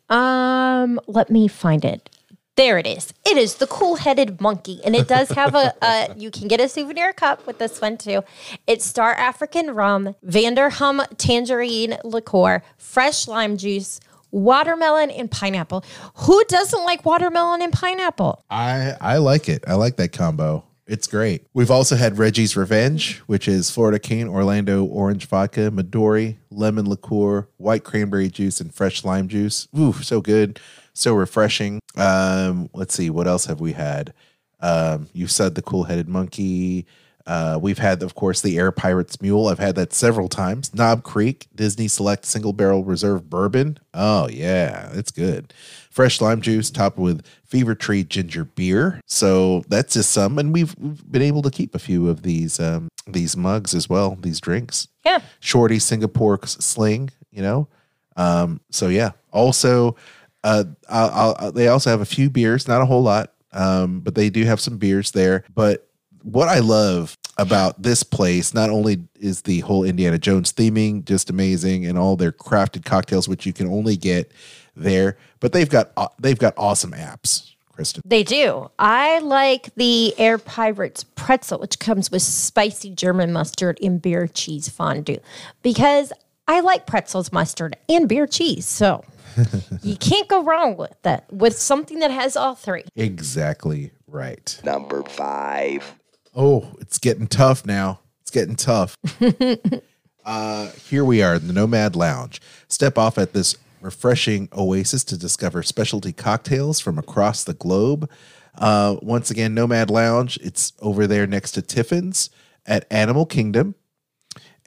Um, let me find it. There it is. It is the cool-headed monkey, and it does have a. Uh, you can get a souvenir cup with this one too. It's Starr African rum, Van der Hum tangerine liqueur, fresh lime juice, watermelon, and pineapple. Who doesn't like watermelon and pineapple? I I like it. I like that combo. It's great. We've also had Reggie's Revenge, which is Florida Cane, Orlando orange vodka, Midori, lemon liqueur, white cranberry juice, and fresh lime juice. Ooh, so good, so refreshing. Um, let's see, what else have we had? Um, you said the cool headed monkey. Uh, we've had, of course, the Air Pirates Mule. I've had that several times. Knob Creek Disney Select Single Barrel Reserve Bourbon. Oh yeah, it's good. Fresh lime juice topped with Fever Tree ginger beer. So that's just some, and we've, we've been able to keep a few of these um, these mugs as well. These drinks. Yeah. Shorty Singapore Sling. You know. Um, so yeah. Also, uh, I'll, I'll, they also have a few beers, not a whole lot, um, but they do have some beers there. But what I love about this place, not only is the whole Indiana Jones theming just amazing, and all their crafted cocktails, which you can only get there, but they've got uh, they've got awesome apps, Kristen. They do. I like the Air Pirates pretzel, which comes with spicy German mustard and beer cheese fondue, because I like pretzels, mustard, and beer cheese. So you can't go wrong with that. With something that has all three. Exactly right. Number five. Oh, it's getting tough now. It's getting tough. uh, here we are in the Nomad Lounge. Step off at this refreshing oasis to discover specialty cocktails from across the globe. Uh, once again, Nomad Lounge. It's over there next to Tiffin's at Animal Kingdom,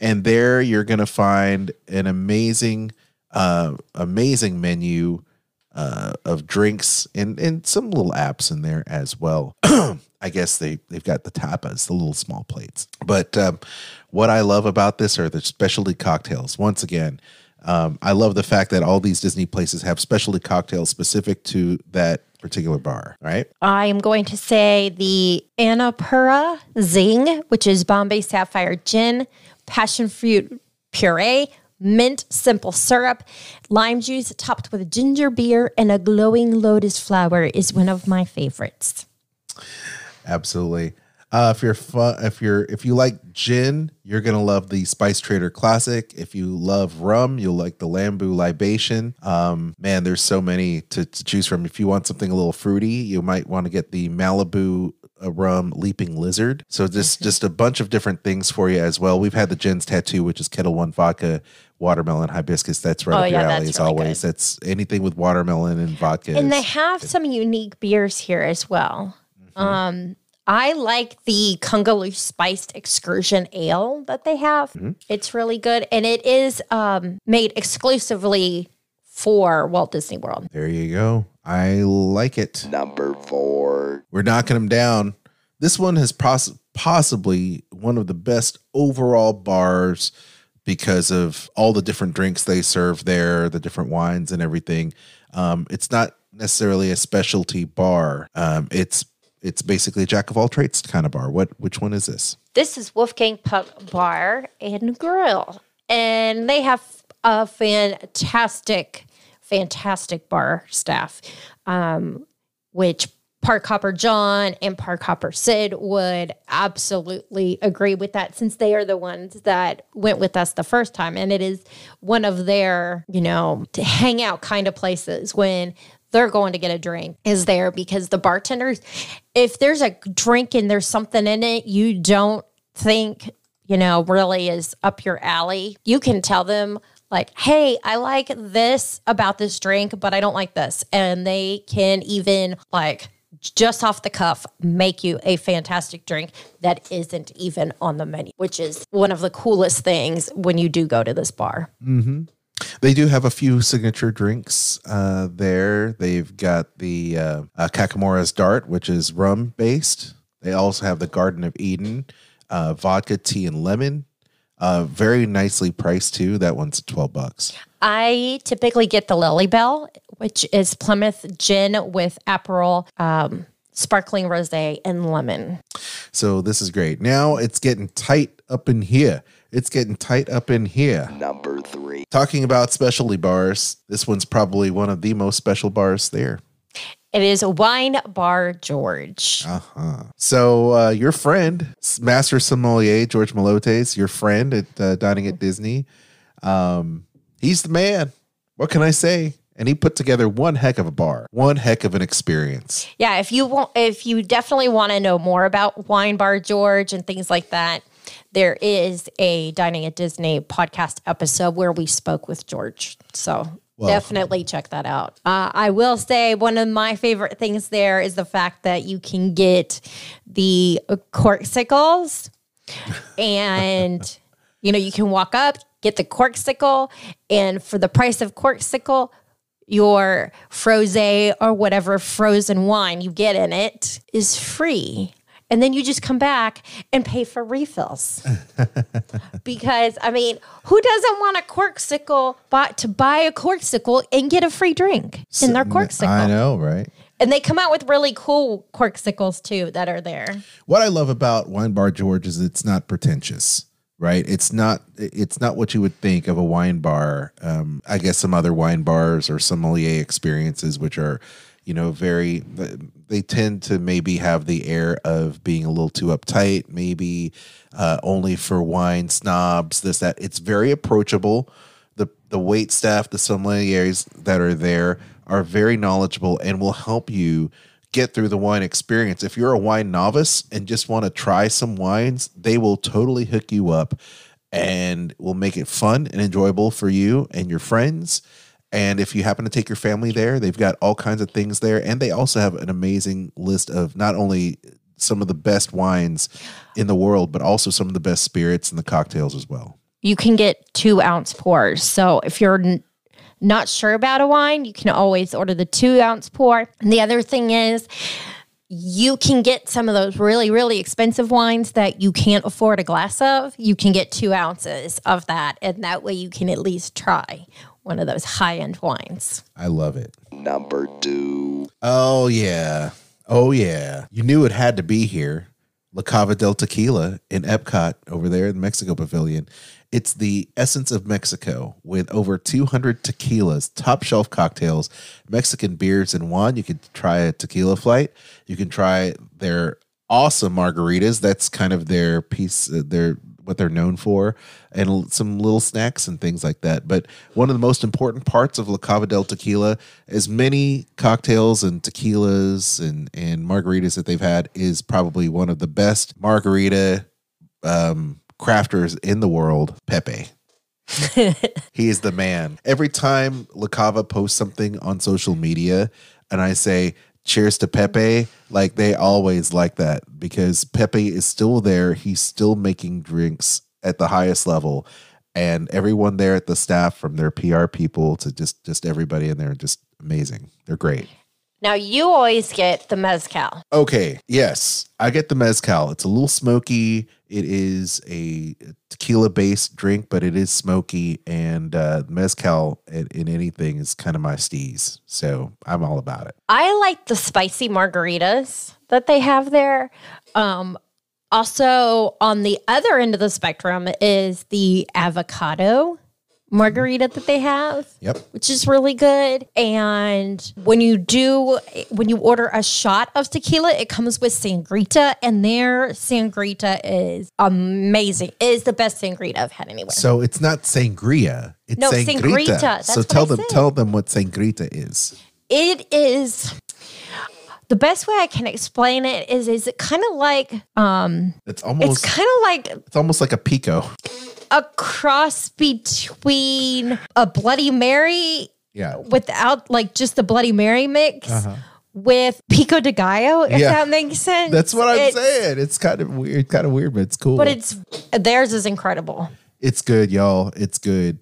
and there you're gonna find an amazing, uh, amazing menu uh, of drinks and and some little apps in there as well. I guess they they've got the tapas, the little small plates. But um, what I love about this are the specialty cocktails. Once again, um, I love the fact that all these Disney places have specialty cocktails specific to that particular bar. Right? I am going to say the Annapurna Zing, which is Bombay Sapphire Gin, passion fruit puree, mint simple syrup, lime juice topped with ginger beer, and a glowing lotus flower is one of my favorites. Absolutely. Uh, if you're fun, if you're if you like gin, you're gonna love the Spice Trader Classic. If you love rum, you'll like the Lamu Libation. Um, man, there's so many to, to choose from. If you want something a little fruity, you might want to get the Malibu uh, rum Leaping Lizard. So just just a bunch of different things for you as well. We've had the Jenn's Tattoo, which is Ketel One vodka, watermelon hibiscus. That's right Oh, up your yeah, alley as really always. good. That's anything with watermelon and vodka. And they have some unique beers here as well. Mm-hmm. Um, I like the Kungaloosh spiced excursion ale that they have. Mm-hmm. It's really good, and it is um, made exclusively for Walt Disney World. There you go. I like it. Number four. We're knocking them down. This one has poss- possibly one of the best overall bars because of all the different drinks they serve there, the different wines and everything. Um, it's not necessarily a specialty bar. Um, it's it's basically a jack of all trades kind of bar. What which one is this? This is Wolfgang Puck Bar and Grill. And they have a fantastic, fantastic bar staff, um, which Park Hopper John and Park Hopper Sid would absolutely agree with that since they are the ones that went with us the first time. And it is one of their, you know, to hang out kind of places when they're going to get a drink is there because the bartenders, if there's a drink and there's something in it you don't think, you know, really is up your alley, you can tell them like, hey, I like this about this drink, but I don't like this. And they can even like just off the cuff make you a fantastic drink that isn't even on the menu, which is one of the coolest things when you do go to this bar. Mm-hmm. They do have a few signature drinks uh, there. They've got the uh, uh, Kakamura's Dart, which is rum based. They also have the Garden of Eden, uh, vodka, tea, and lemon. Uh, very nicely priced too. That one's twelve bucks. I typically get the Lily Bell, which is Plymouth gin with Aperol, um, sparkling rosé, and lemon. So this is great. Now it's getting tight up in here. It's getting tight up in here. Number three. Talking about specialty bars, this one's probably one of the most special bars there. It is Wine Bar George. Uh-huh. So uh, your friend, Master Sommelier George Miliotes, your friend at uh, Dining at Disney, um, he's the man. What can I say? And he put together one heck of a bar, one heck of an experience. Yeah, if you want, if you definitely want to know more about Wine Bar George and things like that, there is a Dining at Disney podcast episode where we spoke with George. So Well- definitely check that out. Uh, I will say one of my favorite things there is the fact that you can get the corksicles and you know you can walk up get the corksicle and for the price of corksicle your froze or whatever frozen wine you get in it is free and then you just come back and pay for refills because i mean who doesn't want a corksicle but to buy a corksicle and get a free drink in their corksicle I know, right? and they come out with really cool corksicles too that are there What I love about Wine Bar George is it's not pretentious, right? It's not it's not what you would think of a wine bar. Um, I guess some other wine bars or sommelier experiences, which are, you know, very they tend to maybe have the air of being a little too uptight, maybe uh, only for wine snobs. This that it's very approachable. The the wait staff, the sommeliers that are there are very knowledgeable and will help you get through the wine experience. If you're a wine novice and just want to try some wines, they will totally hook you up and will make it fun and enjoyable for you and your friends. And if you happen to take your family there, they've got all kinds of things there. And they also have an amazing list of not only some of the best wines in the world, but also some of the best spirits and the cocktails as well. you can get two ounce pours. So if you're n- not sure about a wine, you can always order the two ounce pour. And the other thing is, you can get some of those really, really expensive wines that you can't afford a glass of. You can get two ounces of that. And that way you can at least try one of those high end wines. I love it. Number two. Oh yeah. Oh yeah. You knew it had to be here. La Cava del Tequila in Epcot over there in the Mexico Pavilion. It's the essence of Mexico with over 200 tequilas, top shelf cocktails, Mexican beers, and wine. You can try a tequila flight. You can try their awesome margaritas. That's kind of their piece, uh, their what they're known for, and some little snacks and things like that. But one of the most important parts of La Cava del Tequila, as many cocktails and tequilas and and margaritas that they've had, is probably one of the best margarita um, crafters in the world, Pepe. he is the man. Every time La Cava posts something on social media and I say, cheers to Pepe, like they always like that because Pepe is still there. He's still making drinks at the highest level. And everyone there at the staff, from their PR people to just just everybody in there, just amazing. They're great. Now you always get the mezcal. Okay, yes, I get the mezcal. It's a little smoky. It is a tequila based drink, but it is smoky, and uh, mezcal in, in anything is kind of my steez. So I'm all about it. I like the spicy margaritas that they have there. Um, Also, on the other end of the spectrum is the avocado margarita that they have. Yep. Which is really good. And when you do, when you order a shot of tequila, it comes with sangrita, and their sangrita is amazing. It is the best sangrita I've had anywhere. So it's not sangria. It's No, sangrita. sangrita. So tell them tell them what sangrita is. it is the best way I can explain it is is it kind of like um It's almost it's kind of like it's almost like a pico. A cross between a Bloody Mary Yeah. without like just the Bloody Mary mix Uh-huh. with Pico de Gallo, if Yeah. that makes sense. That's what I'm It's- saying. It's kind of weird, kind of weird, but it's cool. But it's theirs is incredible. It's good, y'all. It's good.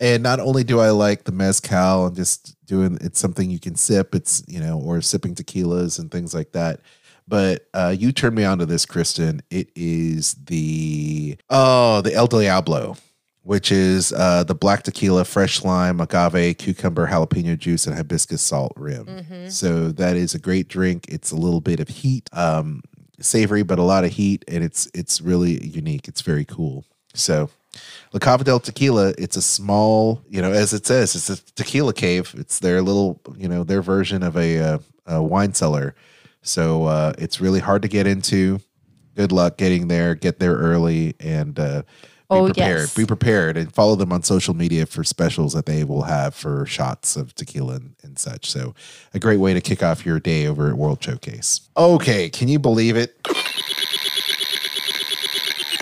And not only do I like the mezcal and just doing it's something you can sip, it's you know, or sipping tequilas and things like that. But uh, you turned me on to this, Kristen. It is the oh, the El Diablo, which is uh, the black tequila, fresh lime, agave, cucumber, jalapeno juice, and hibiscus salt rim. So that is a great drink. It's a little bit of heat, um, savory, but a lot of heat, and it's it's really unique. It's very cool. So La Cava del Tequila, it's a small, you know, as it says, it's a tequila cave. It's their little, you know, their version of a, uh, a wine cellar. So uh, it's really hard to get into. Good luck getting there. Get there early and uh, be Oh, prepared. yes. Be prepared and follow them on social media for specials that they will have for shots of tequila and, and such. So a great way to kick off your day over at World Showcase. Okay, can you believe it?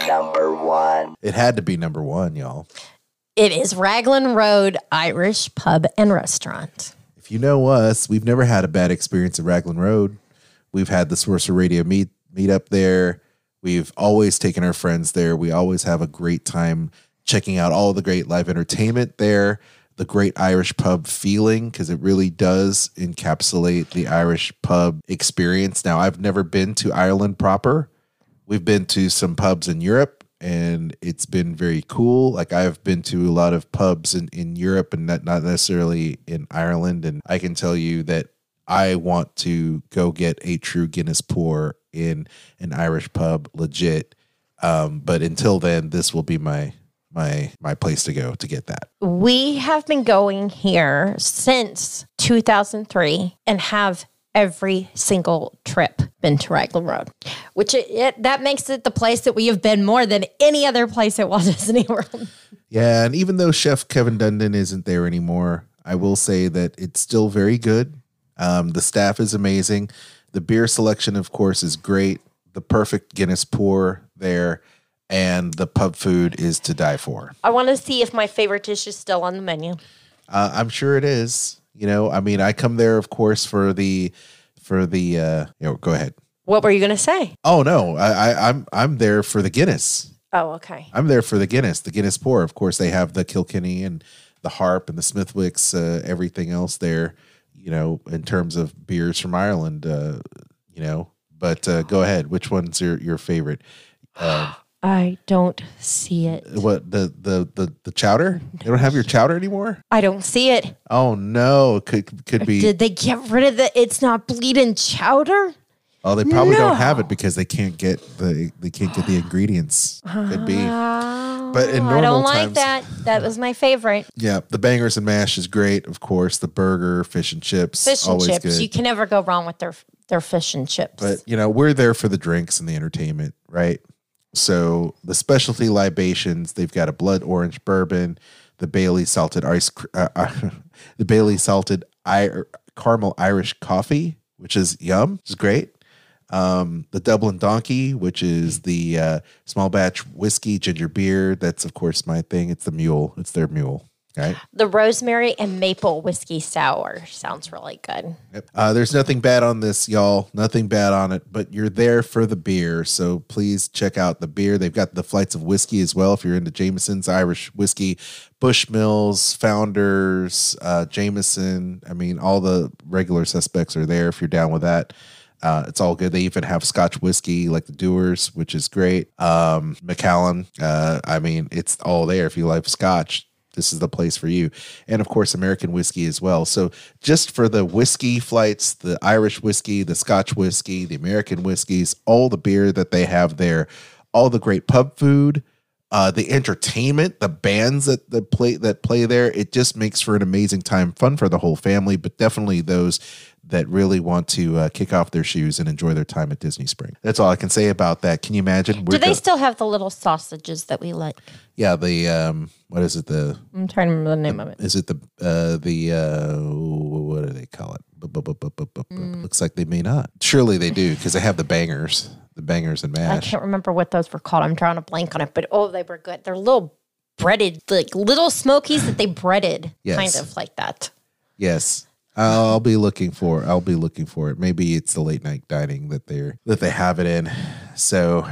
Number one. It had to be number one, y'all. It is Raglan Road Irish Pub and Restaurant. If you know us, we've never had a bad experience at Raglan Road. We've had the Sorcerer Radio meet meet up there. We've always taken our friends there. We always have a great time checking out all the great live entertainment there. The great Irish pub feeling because it really does encapsulate the Irish pub experience. Now, I've never been to Ireland proper. We've been to some pubs in Europe and it's been very cool. Like I've been to a lot of pubs in, in Europe and not, not necessarily in Ireland. And I can tell you that I want to go get a true Guinness pour in an Irish pub legit. Um, but until then, this will be my my my place to go to get that. We have been going here since 2003 and have every single trip been to Raglan Road, which it, it, that makes it the place that we have been more than any other place at Walt Disney World. Yeah, and even though Chef Kevin Dundon isn't there anymore, I will say that it's still very good. Um, the staff is amazing. The beer selection, of course, is great. The perfect Guinness pour there, and the pub food is to die for. I want to see if my favorite dish is still on the menu. Uh, I'm sure it is. You know, I mean, I come there, of course, for the for the. Uh, you know, go ahead. What were you going to say? Oh no, I, I I'm I'm there for the Guinness. Oh, okay. I'm there for the Guinness, the Guinness pour. Of course, they have the Kilkenny and the Harp and the Smithwicks, uh, everything else there. You know, in terms of beers from Ireland. Uh, you know, but uh, go ahead. Which one's your your favorite? Uh, I don't see it. what the the the the chowder? You don't have your chowder anymore? I don't see it. Oh no, could could be. Did they get rid of the it's not bleeding chowder? Oh, they probably No. don't have it because they can't get the they can't get the ingredients. Could be. But in normal I don't like times, that. That was my favorite. yeah, the bangers and mash is great. Of course, the burger, fish and chips, Fish and chips. good. You can never go wrong with their their fish and chips. but you know, we're there for the drinks and the entertainment, right? So the specialty libations, they've got a blood orange bourbon, the Bailey salted ice, uh, uh, the Bailey salted I- caramel Irish coffee, which is yum, which is great. Um, the Dublin Donkey, which is the uh, small batch whiskey ginger beer. That's of course my thing. It's the mule. It's their mule, right? the rosemary and maple whiskey sour sounds really good. Yep. Uh, there's nothing bad on this, y'all. Nothing bad on it, but you're there for the beer. So please check out the beer. They've got the flights of whiskey as well. If you're into Jameson's Irish whiskey, Bushmills, Founders, uh, Jameson. I mean, all the regular suspects are there if you're down with that. Uh, it's all good. They even have Scotch whiskey like the Dewar's, which is great. Um. Uh, I mean, it's all there if you like Scotch. this is the place for you. And of course, American whiskey as well. So just for the whiskey flights, the Irish whiskey, the Scotch whiskey, the American whiskeys, all the beer that they have there, all the great pub food, uh, the entertainment, the bands that, that play that play there, it just makes for an amazing time, fun for the whole family, but definitely those that really want to uh, kick off their shoes and enjoy their time at Disney Spring. That's all I can say about that. Can you imagine? Do We're they go- still have the little sausages that we like? yeah, the um, what is it? The I'm trying to remember the name of it. is it the uh the uh what do they call it? Mm. Looks like they may not. Surely they do because they have the bangers, the bangers and mash. I mash. can't remember what those were called. I'm drawing a blank on it, but oh, they were good. They're little breaded, like little smokies that they breaded, Yes. kind of like that. Yes. I'll be looking for I'll be looking for it. Maybe it's the late night dining that they're that they have it in. So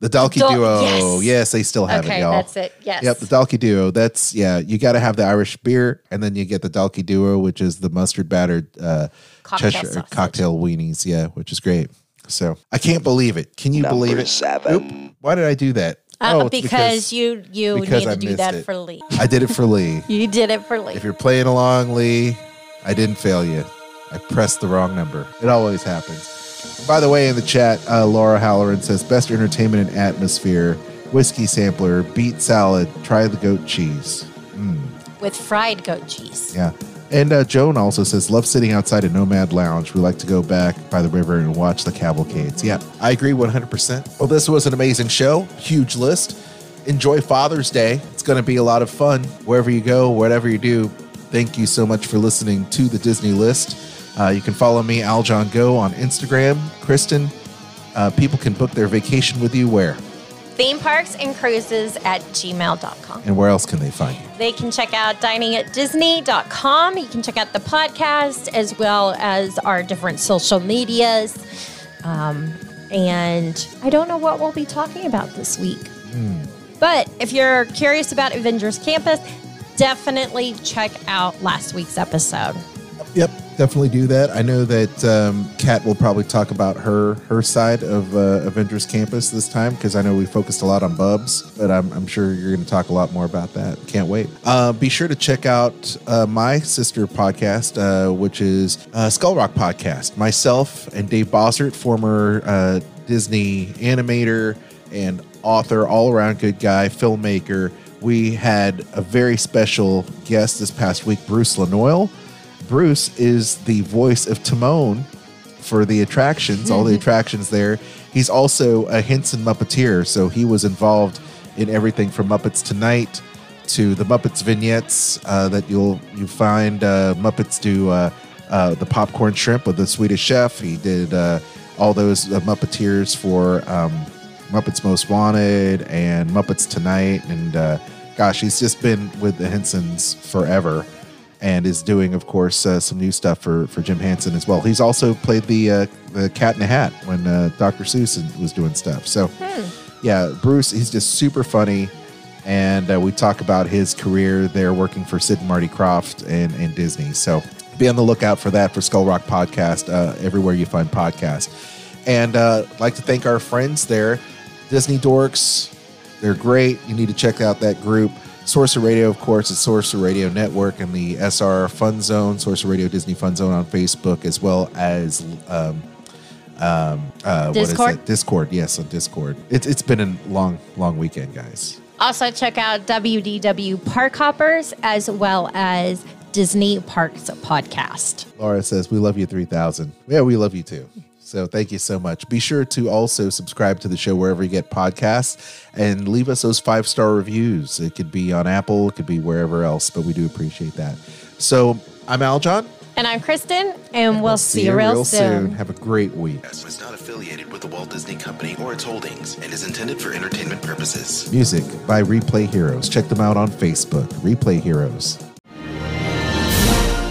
the Dalkey Dal- Duo. yes. Yes. they still have okay, it, y'all. that's it. Yes. Yep, the Dalkey Duo. That's yeah. You got to have the Irish beer, and then you get the Dalkey Duo, which is the mustard battered uh, Cocktail Cheshire sausage. cocktail weenies. Yeah, which is great. So I can't believe it. Can you Number believe it? seven. Oop, why did I do that? Uh, Oh, it's because, you you because need I to do that it. for Lee. I did it for Lee. You did it for Lee. If you're playing along, Lee, I didn't fail you. I pressed the wrong number. It always happens. By the way, in the chat, uh, Laura Halloran says best entertainment and atmosphere, whiskey sampler, beet salad, try the goat cheese. with fried goat cheese. Yeah. And uh, Joan also says, love sitting outside a Nomad Lounge. We like to go back by the river and watch the cavalcades. Yeah, I agree 100%. Well, this was an amazing show. Huge list. Enjoy Father's Day. It's going to be a lot of fun wherever you go, whatever you do. Thank you so much for listening to the Disney List. Uh, you can follow me, Aljon Go, on Instagram. Kristen, uh, people can book their vacation with you where? Theme parks and cruises at gmail.com. And where else can they find you? They can check out dining at disney.com. You can check out the podcast as well as our different social medias. Um, and I don't know what we'll be talking about this week. But if you're curious about Avengers Campus, definitely check out last week's episode. Yep, definitely do that. I know that um, Kat will probably talk about her her side of uh, Avengers Campus this time because I know we focused a lot on Bubs, but I'm, I'm sure you're going to talk a lot more about that. Can't wait. Uh, be sure to check out uh, my sister podcast, uh, which is uh, Skull Rock Podcast. Myself and Dave Bossert, former uh, Disney animator and author, all around good guy, filmmaker. We had a very special guest this past week, Bruce Lanoil. Bruce is the voice of Timon for the attractions, all the attractions there. He's also a Henson Muppeteer, so he was involved in everything from Muppets Tonight to the Muppets vignettes uh, that you'll you find. Uh, Muppets do uh, uh, the popcorn shrimp with the Swedish Chef. He did uh, all those uh, Muppeteers for um, Muppets Most Wanted and Muppets Tonight, and uh, gosh, he's just been with the Hensons forever and is doing, of course, uh, some new stuff for for Jim Henson as well. He's also played the uh, the Cat in a Hat when uh, Dr. Seuss was doing stuff. So, yeah, Bruce, he's just super funny, and uh, we talk about his career there working for Sid and Marty Krofft and, and Disney. So, be on the lookout for that for Skull Rock Podcast uh, everywhere you find podcasts. And uh, I'd like to thank our friends there, Disney Dorks. They're great. You need to check out that group. Sorcerer Radio, of course, is Sorcerer Radio Network and the SR Fun Zone, Sorcerer Radio Disney Fun Zone on Facebook, as well as um, um, uh, what is Discord? it? Discord, yes, on Discord. It's it's been a long, long weekend, guys. Also, check out WDW Park Hoppers as well as Disney Parks Podcast. Laura says, We love you 3000. Yeah, we love you too. So thank you so much. Be sure to also subscribe to the show wherever you get podcasts and leave us those five star reviews. It could be on Apple, it could be wherever else, but we do appreciate that. So I'm Aljon. And I'm Kristen, and we'll, see, you real, soon. soon. Have a great week. was not affiliated with the Walt Disney Company or its holdings and is intended for entertainment purposes. Music by Replay Heroes. Check them out on Facebook. Replay Heroes.